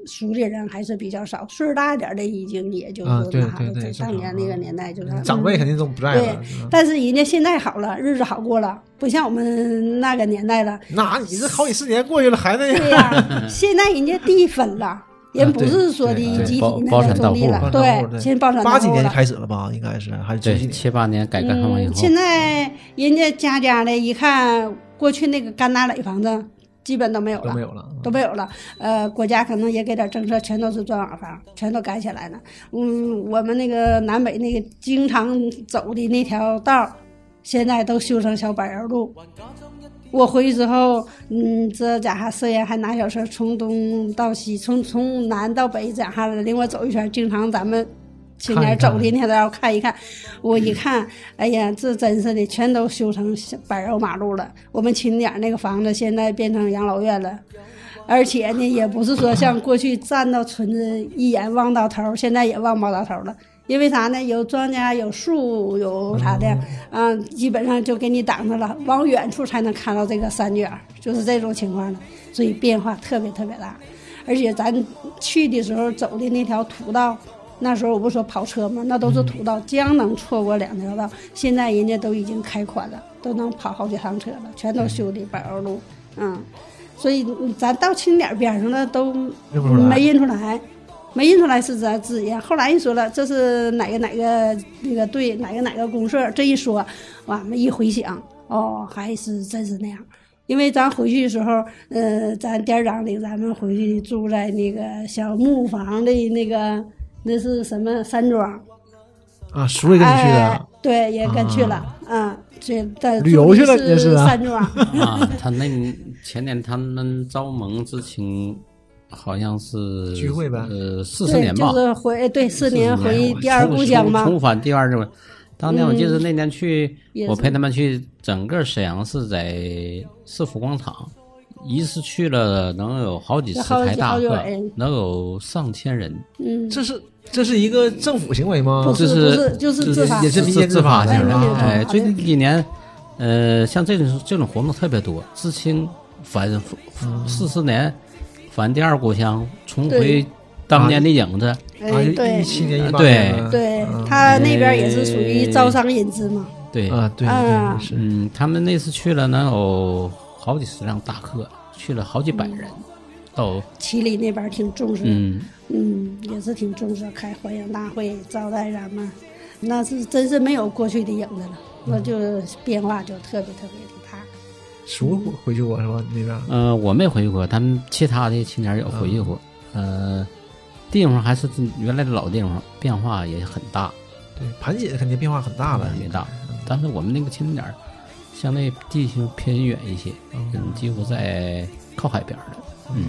熟的人还是比较少，岁数大一点的已经也就是那啥了，对对在当年那个啊年代就是长辈肯定都不在对了。是吧但是人家现在好了，日子好过了，不像我们那个年代了。那你这好几十年过去了，还那样？对呀、现在人家地分了，人不是说的对对集体包那个种地了，对，现在包产八几年就。开始了吧？应该是还是九几对，七八年改革开放以后嗯，，现在人家家家的一看，过去那个干打垒房子基本都没有了，都没有了。都没有了。呃，国家可能也给点政策，全都是砖瓦房，全都盖起来了。嗯，我们那个南北那个经常走的那条道儿，现在都修成小柏油路。我回去之后，嗯，这家伙社员还拿小车从东到西，从从南到北这样哈的领我走一圈，经常咱们青年走的那条道看一看。我一看，哎呀，这真是的，全都修成小柏油马路了。我们青点那个房子现在变成养老院了。而且呢，也不是说像过去站到村子一眼望到头，现在也望不到头了。因为啥呢？有庄稼，有树，有啥的，啊，基本上就给你挡着了，往远处才能看到这个山卷，就是这种情况了，所以变化特别特别大。而且咱去的时候走的那条土道，那时候我不说跑车吗？那都是土道，将能错过两条道。现在人家都已经开宽了，都能跑好几趟车了，全都修的柏油路，嗯。所以咱到清点边上了都没认出来，没认出来是咱自己。后来一说了，这是哪个哪个那个队，哪个哪个公社。这一说，俺们，一回想，哦，还是真是那样。因为咱回去的时候，呃，咱店长领咱们回去住在那个小木房的那个，那是什么山庄？啊，叔也跟你去哎的，，对，也跟去了，嗯，这在旅游去了也是啊。山庄，啊，他那前年他们招盟知青，好像是聚会呗呃，四十，年吧，就是回对四年回第二故乡嘛，重返第二个。当年我记得那年去，我陪他们去，整个沈阳市在市府广场，一次去了能有好几十台大客好几百人，能有上千人，嗯，这是这是一个政府行为吗？不这是是不是就是自发。也是民自间自发性的。哎，啊最近几年，呃，像这种这种活动特别多，知青返四十年返第二故乡，重回当年的影子。对。一七年一八对年了对。嗯，他那边也是属于招商引资嘛，对，啊，对啊。对是，嗯，他们那次去了能有好几十辆大客，去了好几百人，都七里那边挺重视，嗯，嗯，也是挺重视开欢迎大会招待咱们，那是真是没有过去的影子了，那就变化就特别特别的大。叔回回去过是吧？那边呃，我没回去过，他们其他的青年有回去过，呃，地方还是原来的老地方，变化也很大，对盘锦肯定变化很大了，也大。但是我们那个青年儿相对地形偏远一些，嗯，几乎在靠海边儿的，嗯，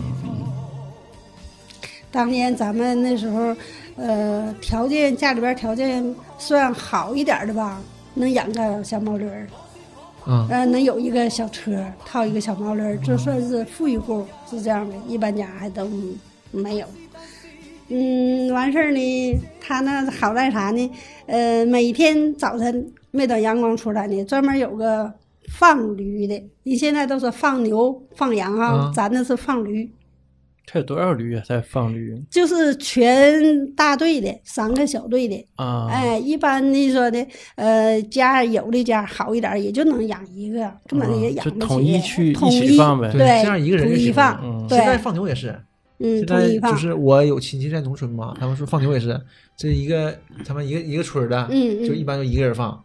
当年咱们那时候，呃，条件家里边条件算好一点的吧，能养个小毛驴儿，嗯，呃，能有一个小车，套一个小毛驴儿，这算是富裕户，是这样的，一般家还都没有。嗯，完事儿呢，他那好在啥呢？呃，每天早晨没等阳光出来呢，专门有个放驴的。你现在都是放牛、放羊啊，啊咱那是放驴，它有多少驴啊？在放驴就是全大队的，三个小队的。啊？哎，一般的说的，呃，家有的家好一点，也就能养一个，根本也养不起。就统一去统一起放呗对对，这样一个人就行统一放，嗯对现，在放牛也是，嗯，现在统一放，就是我有亲戚在农村嘛，他们说放牛也是，这一个他们一个一个村的，嗯嗯就一般就一个人放。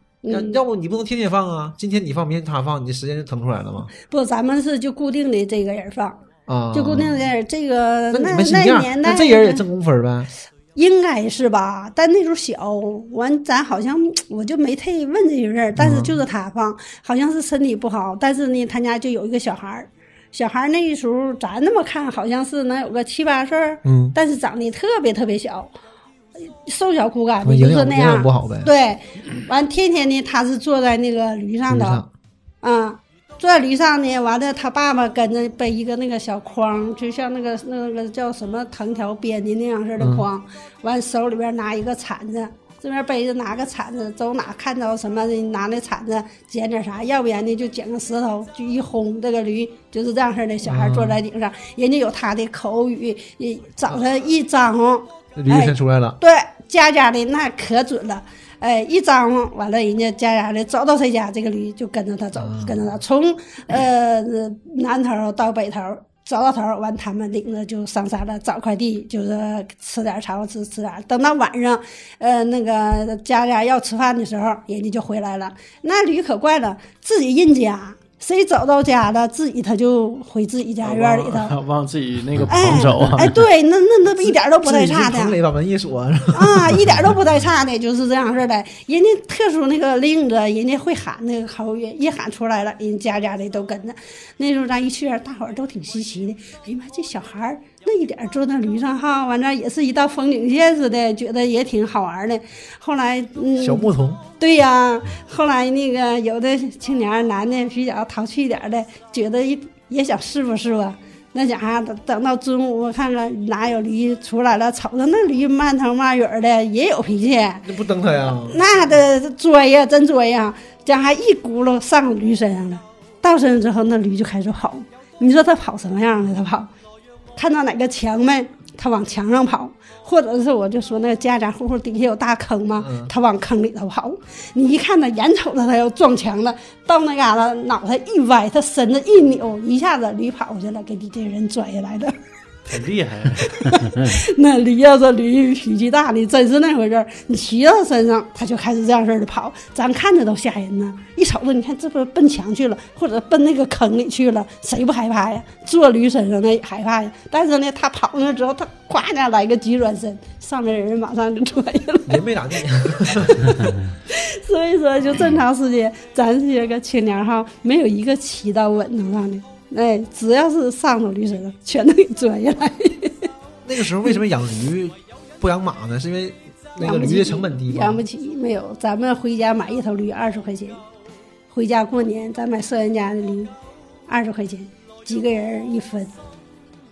要不你不能天天放啊，今天你放，明天他放，你时间就腾出来了吗。不，咱们是就固定的这个人放，啊，就固定的人，这个那那年代那这人也挣工分呗？应该是吧？但那时候小，完咱好像我就没太问这些事儿，但是就是他放，好像是身体不好，但是呢，他家就有一个小孩儿，小孩儿那时候咱那么看好像是能有个七八岁儿，嗯，但是长得特别特别小，瘦小骨感的，就是那样不。好呗。对，完天天呢，他是坐在那个驴上头，驴上啊，坐在驴上呢，完了他爸爸跟着背一个那个小筐，就像那个那个叫什么藤条编的那样式的筐，完手里边拿一个铲子。这边背着拿个铲子，走哪看着什么的，拿那铲子捡点啥，要不然呢就捡个石头，就一轰这个驴，就是这样式的。小孩坐在顶上，人家有他的口语，一早上一张呼，驴就先出来了，对，家家的那可准了。哎，一张望完了，人家家家的找到谁家，这个驴就跟着他走，跟着他从呃南头到北头，找到头儿完，他们领着就上山了，找块地，就是吃点草吃吃点儿。等到晚上，呃，那个家家要吃饭的时候，人家就回来了。那驴可怪了，自己认家，谁找到家了，自己他就回自己家院里头。往 往自己那个哎棚走啊。哎，对，那那那一点都不带差的。棚里把门一锁，啊，一点都不带差的，就是这样式的。人家特殊那个令子，人家会喊那个口语，一喊出来了，人家家的都跟着。那时候咱一去，大伙儿都挺稀奇的。哎呀妈，这小孩儿那一点坐那驴上哈，完了也是一道风景线似的，觉得也挺好玩的。后来，嗯，小牧童，对呀，后来那个有的青年男的比较淘气一点的，觉得一也想试不试吧，那家伙等等到中午，我看看哪有驴出来了，瞅着那驴慢腾慢远的，也有脾气，那不蹬他呀？那的拽呀，真拽呀，家伙一轱辘上驴身上了。到身上之后，那驴就开始跑。你说它跑什么样的？它跑，看到哪个墙没，他往墙上跑；或者是我就说那个家家户户底下有大坑嘛，他往坑里头跑。你一看他，眼瞅着他要撞墙了，到那嘎达脑袋一歪，他身子一扭，一下子驴跑过去了，给你这人拽下来了。太厉害了，那驴要是驴脾气大，你真是那回事儿。你骑到身上，它就开始这样式儿的跑，咱看着都吓人呢。一瞅着，你看这不是奔墙去了，或者奔那个坑里去了，谁不害怕呀？坐驴身上那也害怕呀。但是呢，它跑那之后，它咵家来个急转身，上面人马上就拽下来。也没咋地，所以说，就这么长时间，咱这些个青年哈，没有一个骑到稳当上的。哎，只要是上头驴身上，全都给拽下来。那个时候为什么养驴 不养马呢？是因为那个养驴的成本低吗？养不起，没有。咱们回家买一头驴二十块钱，回家过年咱买社员家的驴二十块钱，几个人一分，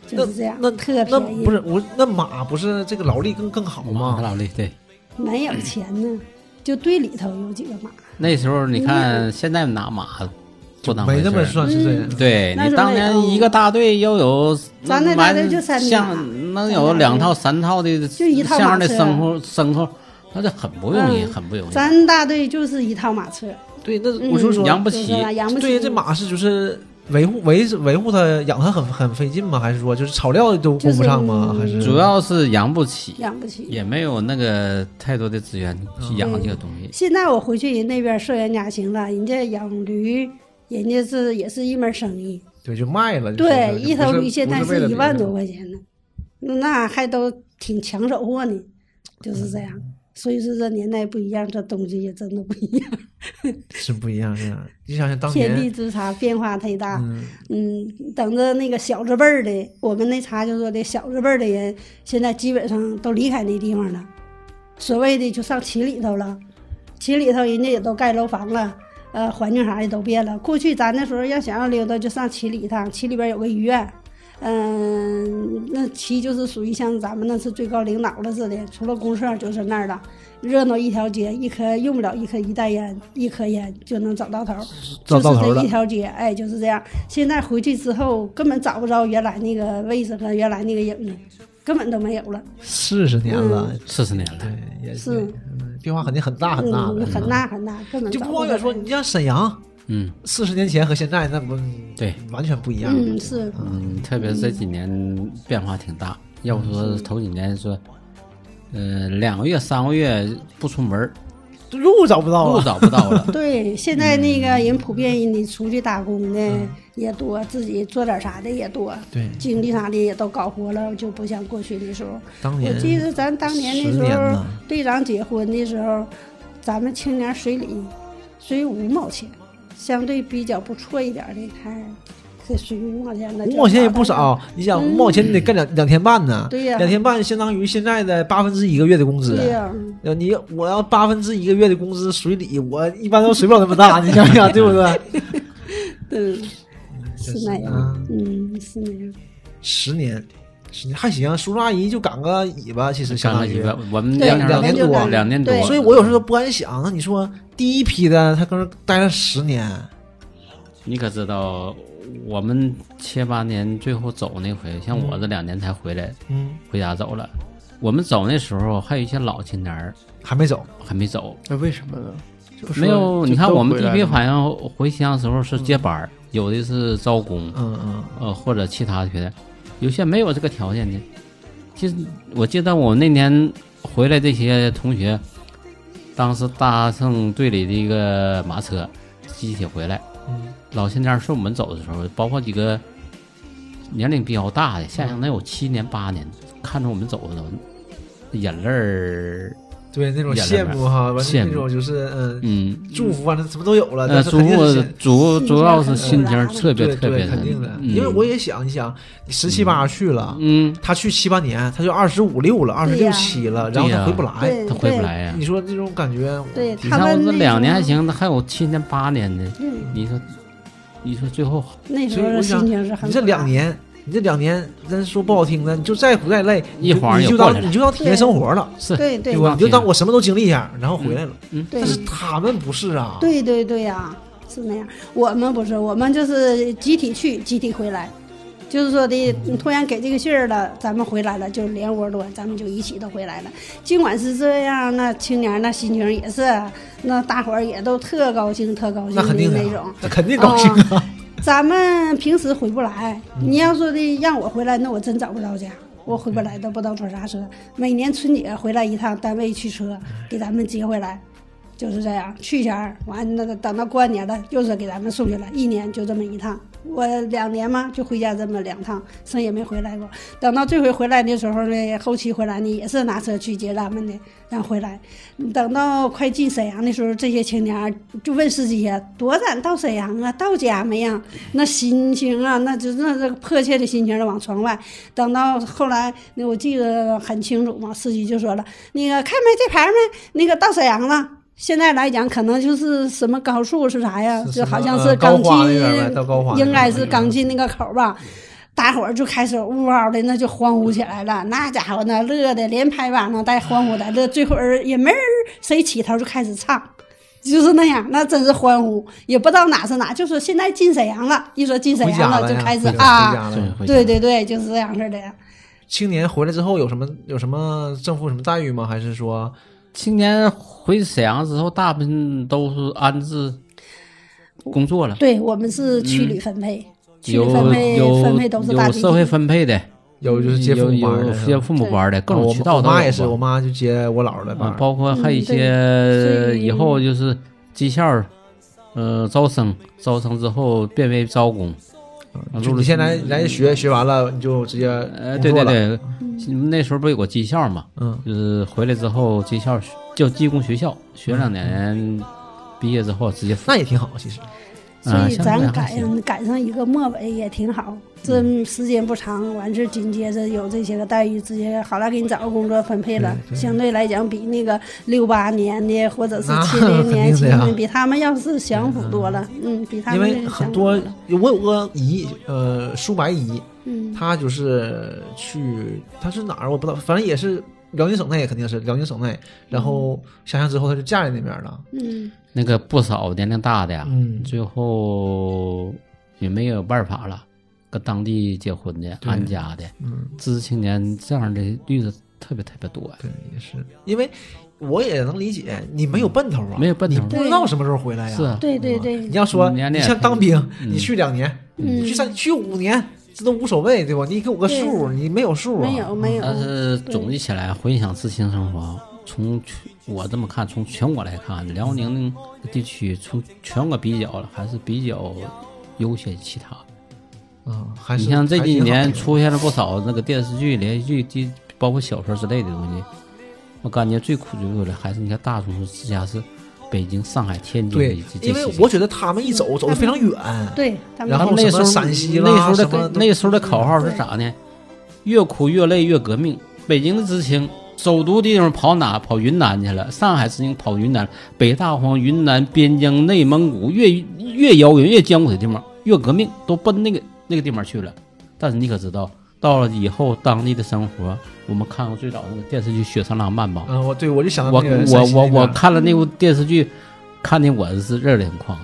就是这样，那特那便宜。不是我那马不是这个劳力更更好吗？劳力对。没有钱呢，就队里头有几个马，那时候你看，现在拿马不当回没那么。算是这样。对你当那时候没有年一个大队要有，咱那大队就三像能有两套三套的就一套这样的牲口牲口，那就很不容易，嗯很不容易。咱大队就是一套马车，对，那嗯我就说，养不起养不起。对这马是就是维护维维护它养它很很费劲吗？还是说就是草料都供不上吗？就是还是主要是养不起，养不起。也没有那个太多的资源去养这个东西。现在我回去人那边社员家行了，人家养驴，人家是也是一门生意。对就卖了？就对，一头驴现在是一万多块钱呢，那还都挺抢手货呢，就是这样。所以说这年代不一样，这东西也真的不一样，是不一样，是吧？你想想当天地，之差，变化太大。嗯，嗯，等着那个小字辈儿的，我们那茬就说的小字辈儿的人，现在基本上都离开那地方了，所谓的就上旗里头了，旗里头人家也都盖楼房了，呃，环境啥的都变了。过去咱那时候要想要溜达，就上七里一趟，七里边有个医院。嗯，那七就是属于像咱们那是最高领导了似的，除了公社就是那儿了，热闹一条街，一颗用不了一颗一袋烟，一颗烟就能找到头，就是这一条街，哎，就是这样。现在回去之后，根本找不着原来那个位置和原来那个影子，根本都没有了。四十年了，四十年了，对，也是嗯变化肯定很大很大很大很大，根本就不光远说，你像沈阳，嗯，四十年前和现在那不对，完全不一样。嗯，是，嗯，特别是这几年变化挺大。要不说头几年说，呃，两个月、三个月不出门儿，路找不到了。路了，找不到了。对，现在那个人普遍人得出去打工的也多，自己做点啥的也多，对，经济啥的也都搞活了，就不像过去的时候。我当年记得咱当年那时候，队长结婚的时候，咱们青年随礼，随五毛钱，相对比较不错一点的，还可水五毛钱的。五毛钱也不少，你想五毛钱你得干两两天半呢，嗯对呀两天半相当于现在的八分之一个月的工资。对呀、呃你我要八分之一个月的工资随礼，我一般都随不了那么大，你想想对不对？嗯，是那样，嗯，是那样。十年，十年还行，叔叔阿姨就赶个尾巴，其实相当于。我们两两年多两年多，所以我有时候不敢想，那你说第一批的他搁那待了十年，你可知道，我们七八年最后走那回，像我这两年才回来，嗯，回家走了。我们走那时候还有一些老青年儿还没走，还没走，那为什么呢？没有。你看我们第一批回来了反应回乡的时候是接班儿，有的是招工，嗯嗯，呃或者其他的，有些没有这个条件的。其实我记得我那年回来这些同学，当时搭乘队里的一个马车集体回来，嗯老先生送我们走的时候，包括几个年龄比较大的，下乡能有七年八年，看着我们走的都眼泪儿，对，那种羡慕哈，完了羡慕那种就是嗯，嗯，祝福啊，那什么都有了，呃，但是主肯定是主主要是心心情特别特别肯定的，嗯因为我也想，你想，你十七八去了，嗯，他去七八年，他就二十五六了，二十六七了，然后他回不来，他回不来呀。你说这种感觉，对你看我这他们那两年还，行，那还有七年八年的，嗯，你说，你说最后那时候的所以我想心情是很你这两年你这两年，咱说不好听的，你就再苦再累，你一晃就你就当你就当体验生活了，是对对吧？你就当我什么都经历一下，然后回来了。嗯，对但是他们不是啊，对对对呀、是那样。我们不是，我们就是集体去，集体回来。就是说的，你突然给这个信儿了，咱们回来了，就连窝端，咱们就一起都回来了。尽管是这样，那青年那心情也是，那大伙儿也都特高兴，特高兴的那肯定的那种。那肯定高兴啊。咱们平时回不来，你要说的让我回来，那我真找不着家，我回不来都不知道坐啥车。每年春节回来一趟，单位去车给咱们接回来，就是这样。去前儿完那个等到过完年了，又是给咱们送去了，一年就这么一趟。我两年嘛就回家这么两趟，剩也没回来过。等到这回回来的时候呢，后期回来呢也是拿车去接咱们的，然后回来。等到快进沈阳的时候，这些青年就问司机呀：“多咱到沈阳啊？到家没呀？”那心情啊，那就那这迫切的心情就往窗外。等到后来，那我记得很清楚嘛，司机就说了：“那个看没这牌没？那个到沈阳了。”现在来讲，可能就是什么高速是啥呀？就好像是刚花那边呗进到高花那边应该是刚进那个口吧。大伙儿就开始呜嗷的，那就欢呼起来了。那家伙那乐的连拍巴掌带欢呼的，乐最后儿也没人谁起头就开始唱，就是那样，那真是欢呼，也不知道哪是哪，就是现在进沈阳了，一说进沈阳了，就开始啊，回家了。对，对对对，就是这样式的。青年回来之后有什么有什么政府什么待遇吗？还是说青年回沈阳之后，大部分都是安置工作了，对我们是区里分配，区里有分配有分配都是大集有社会体。分配的，有就是接父有母班的接父母班的，各种我渠道都有我妈也是，吧我妈就接我姥儿。的。包括还有一些所以以后就是技校儿，呃，招生，招生之后变为招工，啊就你现在来学学完了，你就直接呃，对对。对，那时候不有个技校嘛，嗯，就是回来之后技校叫技工学校，学两年，毕业之后直接那也挺好，其实。所以咱赶上赶上一个末尾也挺好，这时间不长，完事紧接着有这些个待遇，直接好了给你找个工作分配了，对对。相对来讲比那个六八年的或者是那七零 年肯定的呀轻的，比他们要是享福多了，嗯，比他因们为很多我有个姨，呃，叔白姨，嗯。她就是去，她是哪儿？我不知道，反正也是辽宁省内，肯定是辽宁省内。然后下乡之后，她就嫁在那边了。嗯。那个不少年龄大的呀，嗯。最后也没有办法了，跟当地结婚的、安家的，嗯，知识青年这样的例子特别特别多呀。对，也是，因为我也能理解，你没有奔头啊，没有奔头你不知道什么时候回来呀。是。啊对对对。你要说你像当兵，嗯。你去两年，嗯你去三，去五年，这都无所谓，对吧？你给我个数，你没有数啊？没有没有，但是总结起来，回想知青生活，从全我这么看，从全国来看，辽宁地区从全国比较了，还是比较优先其他。嗯，还是你像这几年出现了不少那个电视剧、连续剧，地包括小说之类的东西，我感觉最苦最苦的还是你看大城市直辖市，北京、上海、天津对因为我觉得他们一走走的非常远，对然后那时候陕西啦那时候的那时候的口号是啥呢？越苦越累越革命。北京的知青，首都地方跑哪？跑云南去了。上海知青跑云南，北大荒、云南、边疆、内蒙古，越越遥远、越艰苦的地方，越革命，都奔那个那个地方去了。但是你可知道，到了以后当地的生活，我们看过最早那个电视剧《雪山浪漫》吧？嗯，我对我就想到我那个我我我看了那部电视剧，看的我是热泪盈眶。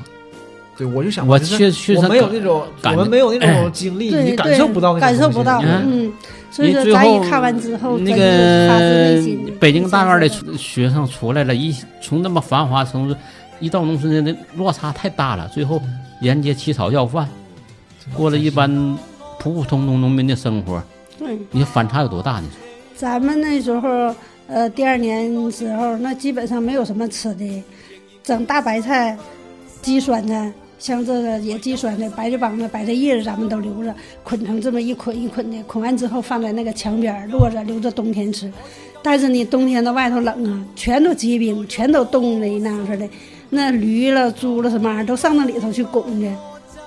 对我就想我确确实我没有那种，感我们没有那种经历，你感受不到那感受不到，嗯，所以说你最后咱一看完之后，那个北京大院的学生出来了，一从那么繁华城市，一到农村的落差太大了，最后沿街乞讨要饭，过了一般普普通通农民的生活，对。你说反差有多大？你说？咱们那时候，呃，第二年时候，那基本上没有什么吃的，整大白菜、鸡酸菜，像这个野鸡酸菜、白菜帮子、白菜叶子，咱们都留着，捆成这么一捆一捆的，捆完之后放在那个墙边儿落着，留着冬天吃。但是呢冬天到外头冷啊，全都结冰，全都冻的那样似的，那驴了、猪了什么玩意儿都上那里头去拱去，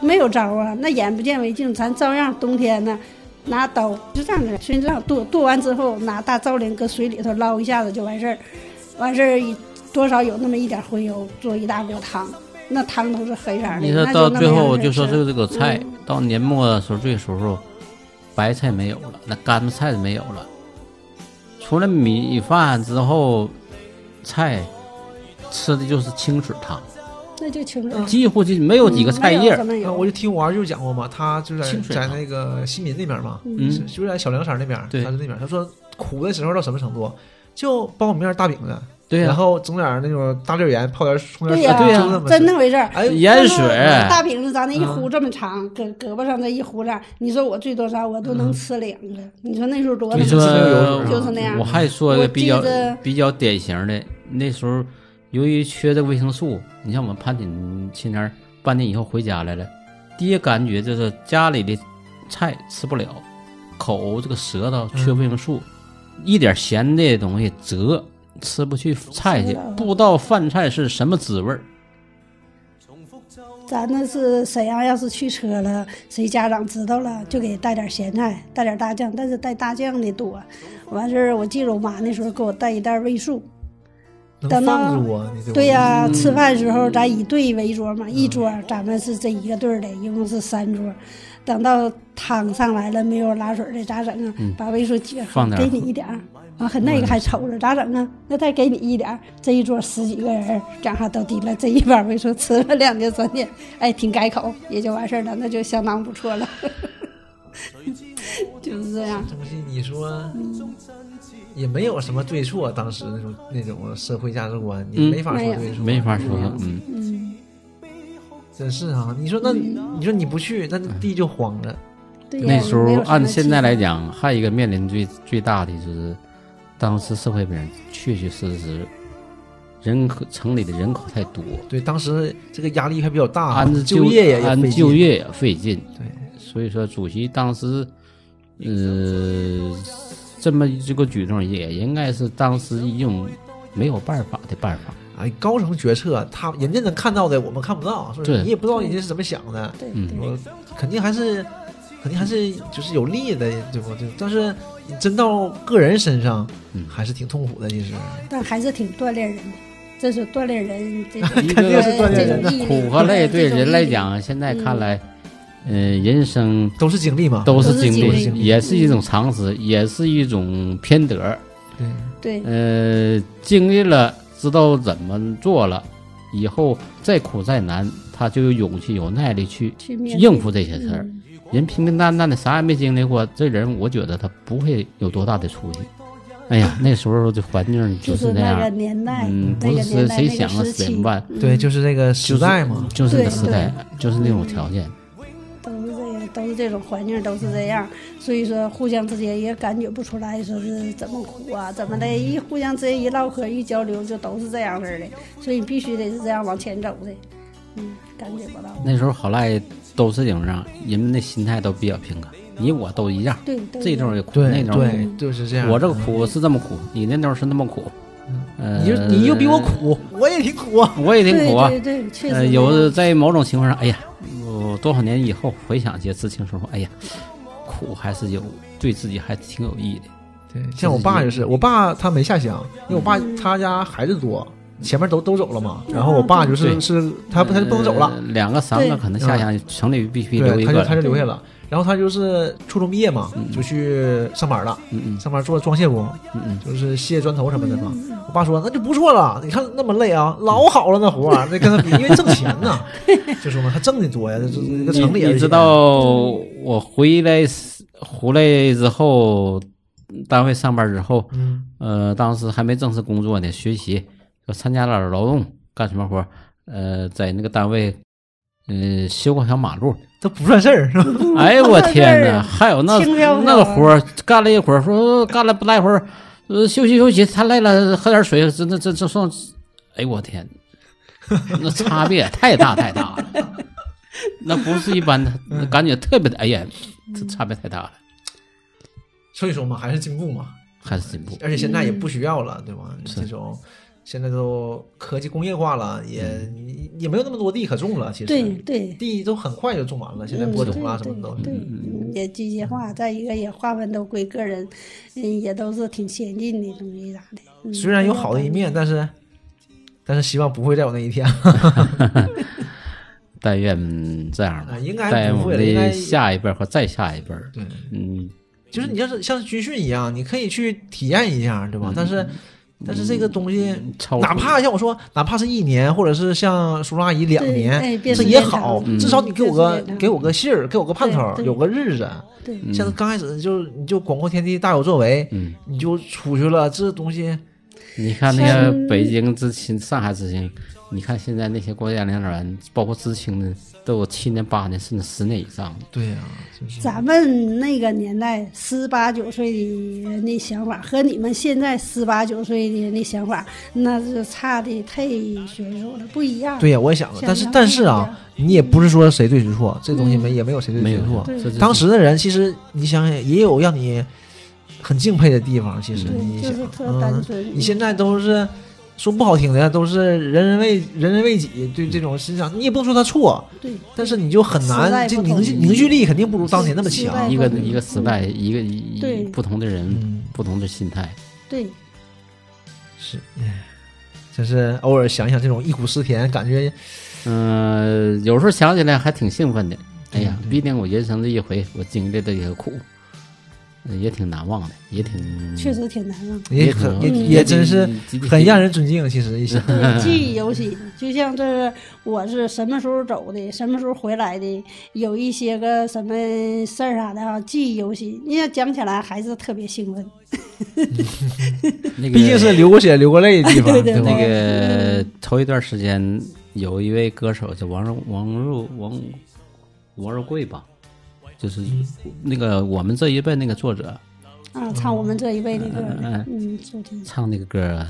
没有招啊，那眼不见为净，咱照样冬天呢。拿刀就这样子，随这样剁剁完之后，拿大灶灵搁水里头捞一下子就完事儿，完事儿多少有那么一点荤油，做一大锅汤，那汤都是黑色的。你说到最后，就那么样式就说吃这个菜嗯到年末的时候，这个时候白菜没有了，那干菜没有了，除了米饭之后，菜吃的就是清水汤，那就清楚。嗯几乎就没有几个菜叶我就听我二舅讲过嘛，他就在在那个新民那边嘛，就在小凉山那边，对他在那边，他说苦的时候到什么程度，就苞米面大饼子，对呀、然后整点那种大粒盐，泡点葱点水，对呀、真那回事儿。哎，盐水大饼子咱那一呼这么长，胳胳膊上这一壶这，你说我最多啥我都能吃两个。你说那时候多能你说吃？就是那样我还说一个比较比较典型的，那时候由于缺这个维生素，你像我们潘锦青年半年以后回家来了，第一感觉就是家里的菜吃不了，口这个舌头缺维生素，一点咸的东西折吃不去菜去不知道饭菜是什么滋味儿。咱那是沈阳，要是去车了，谁家长知道了，就给带点咸菜，带点大酱，但是带大酱的多。完事儿，我记得我妈那时候给我带一袋味素。能等到对呀、嗯吃饭时候咱以队为桌嘛，一桌咱们是这一个队的，一共是三桌。等到汤上来了，没有拉水的咋整啊？把味素挤放给你一点儿，完很那个还瞅着咋整啊？那再给你一点儿，这一桌十几个人，正好都提了这一碗味素，吃了两天三天，哎，挺改口，也就完事儿了，那就相当不错了。就是这样，东西，你说也没有什么对错，当时那种那种社会价值观，你嗯。没法说对错，没法说，嗯，嗯，真是啊！你说那，你说你不去，那地就荒了。那时候按现在来，讲，还有一个面临最最大的就是，当时社会面确确实实人口城里的人口太多，对，当时这个压力还比较大，安置就业也也安费劲。就业也费劲，对，所以说主席当时，呃，这么这个举动也应该是当时一种没有办法的办法。哎，高层决策，他人家能看到的，我们看不到，是不是？你也不知道人家是怎么想的，嗯对对。我肯定还是肯定还是就是有利的，对不？对但是你真到个人身上，嗯还是挺痛苦的，其实。但还是挺锻炼人的，这是锻炼人这种肯定是锻炼人的苦和累对人来，讲，现在看来，呃，人生都是经历嘛，都是经历，也是一种常识，也是一种偏德。对，对。呃，经历了，知道怎么做了，以后再苦再难，他就有勇气、有耐力去去应付这些事儿。嗯。人平平淡淡的，啥也没经历过，这人我觉得他不会有多大的出息。哎呀，那时候的环境就是那样，嗯，不是年代那个谁想的时期怎么办，对，就是那个时代嘛。就是那个时代，就是那种条件。都是这种环境，都是这样，所以说互相之间也感觉不出来说是怎么苦啊，怎么的，一互相之间一唠嗑一交流，就都是这样式的，所以必须得是这样往前走的，嗯，感觉不到，那时候好赖都是这种样，人们的心态都比较平和，你我都一样，对，都这种也苦，那种也苦对，就是这样。我这个苦是这么苦，你那头是那么苦，呃，你就你就比我，苦，我也挺苦啊。我也挺苦啊。对对对，确实呃，有在某种情况上，哎呀，我多少年以后回想起知青生活，哎呀，苦还是有对自己还挺有益的。对，像我爸就是，我爸他没下乡，因为我爸他家孩子多，前面都都走了嘛。然后我爸就是是他不他就不能走了呃，两个三个可能下乡，城里必须留对，他就他。就留下了。然后他就是初中毕业嘛，就去上班了，上班做装卸工，就是卸砖头什么的嘛。我爸说那就不错了，你看那么累啊，老好了那活儿，那跟他比，因为挣钱呐，就说嘛，他挣的多呀，这这这个城里你你知道我回来回来之后，单位上班之后，嗯。呃，当时还没正式工作呢，学习，就参加了劳动，干什么活儿？呃，在那个单位，呃，修个小马路。这不算事儿是吧？哎呦我天哪！还有那那个活儿，干了一会儿，说干了不大一会儿，呃，休息休息，太累了，喝点水，这这这这算，哎呦我天，那差别太大太大了，那不是一般的，那感觉特别的，哎呀，这差别太大了，所以说嘛，还是进步嘛，还是进步。而且现在也不需要了，对吧？这种现在都科技工业化了，也也没有那么多地可种了，其实对对。地都很快就种完了，现在播种啊什么的都是。对，嗯也机械化，再一个也划分都归个人，嗯，也都是挺先进的东西啥的。嗯虽然有好的一面，但是但是希望不会再有那一天。但愿这样应该在我们不会了应该的下一辈儿和再下一辈儿，对，嗯，就是你要是像军训一样，你可以去体验一下，对吧？但是但是这个东西，超哪怕像我说，哪怕是一年，或者是像叔叔阿姨两年，哎这也好，长至少你给我个给我个信儿，给我个盼头，有个日子。像刚开始就你就广阔天地大有作为，嗯，你就出去了，这东西你看那个北京知青、上海知青，你看现在那些国家领导人，包括知青的，都有七年、八年甚至十年以上。对呀、就是咱们那个年代十八九岁的那想法和你们现在十八九岁的那想法，那是差的太悬殊了，不一样。对呀、我也想了，但是但是啊，你也不是说谁对谁错，这东西没嗯也没有谁对谁错。当时的人其实你想想，也有让你很敬佩的地方。其实对你想就是，特单嗯，纯。你现在都是说不好听的，都是人人为人人为己，对这种思想，你也不能说他错，对，但是你就很难，这凝聚凝聚力肯定不如当年那么强。一个一个时代，一个一对。不同的人，嗯，不同的心态。对，是，唉真是偶尔想想这种忆苦思甜，感觉嗯、有时候想起来还挺兴奋的。哎呀，毕竟我人生这一回，我经历的这个苦，呃也挺难忘的，也挺确实挺难忘。也很也嗯也真是很让人尊敬。其实一些，对，记忆犹新，就像这是我是什么时候走的，什么时候回来的，有一些个什么事儿啥的哈，记忆犹新。你要讲起来还是特别兴奋。那个毕竟是流过血、流过泪的地方，对对吧那个头一段时间有一位歌手叫王若王若王王若贵吧，就是那个我们这一辈那个作者啊，唱我们这一辈那个嗯嗯，嗯，唱那个歌，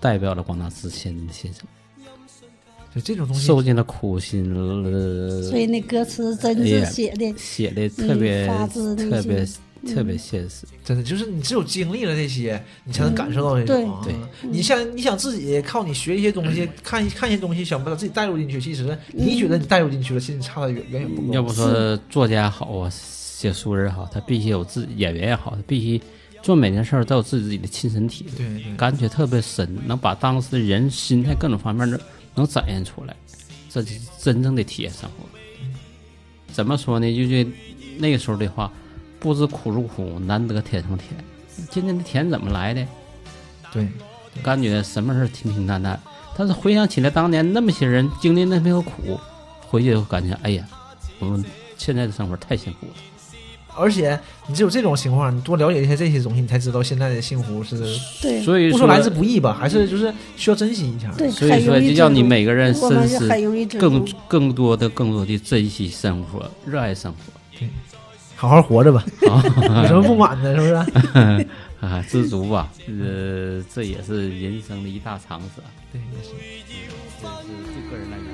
代表了广大知青先生，就这种东西，受尽了苦心了，所以那歌词真是写的，写的特别、嗯发自内特别心特别现实。真的就是你只有经历了这些，你才能感受到这种。对嗯你想你想自己靠你学一些东西，看一看一些东西，想把自己带入进去，其实你觉得你带入进去了，其实你差的远远远不够。要不说作家好啊，写书人好，他必须有自演员也好，他必须做每件事儿都有自己自己的亲身体会，对对感觉特别深，能把当时的人心态各种方面能能展现出来，这就是真正的体验生活。怎么说呢？就是那个时候的话，不知苦如苦，难得甜上甜。今天的甜怎么来的？对，感觉什么事儿平平淡淡，但是回想起来当年那么些人经历那么个苦，回去就感觉哎呀，我们现在的生活太幸福了。而且你只有这种情况，你多了解一些这些东西，你才知道现在的幸福是对所以不说来之不易吧，还是就是需要珍惜一下。对，所以说就叫你每个人深思更更多的更多的珍惜生活，热爱生活好好活着吧，啊 有什么不满的，是不是？啊，知足吧。呃，这也是人生的一大常识。对，也是。这是对个人来讲。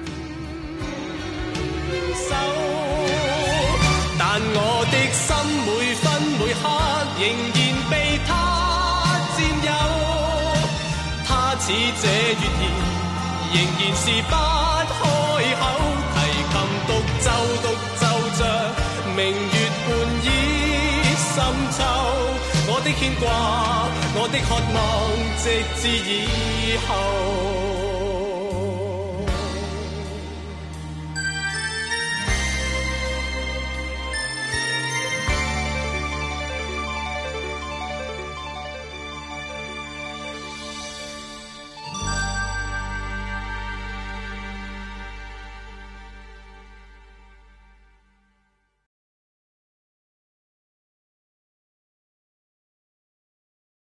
但我的心每分每刻仍然被他占有。他似這月兒，仍然是不開口。提琴獨奏獨奏着明牵挂，我的渴望，直至以后。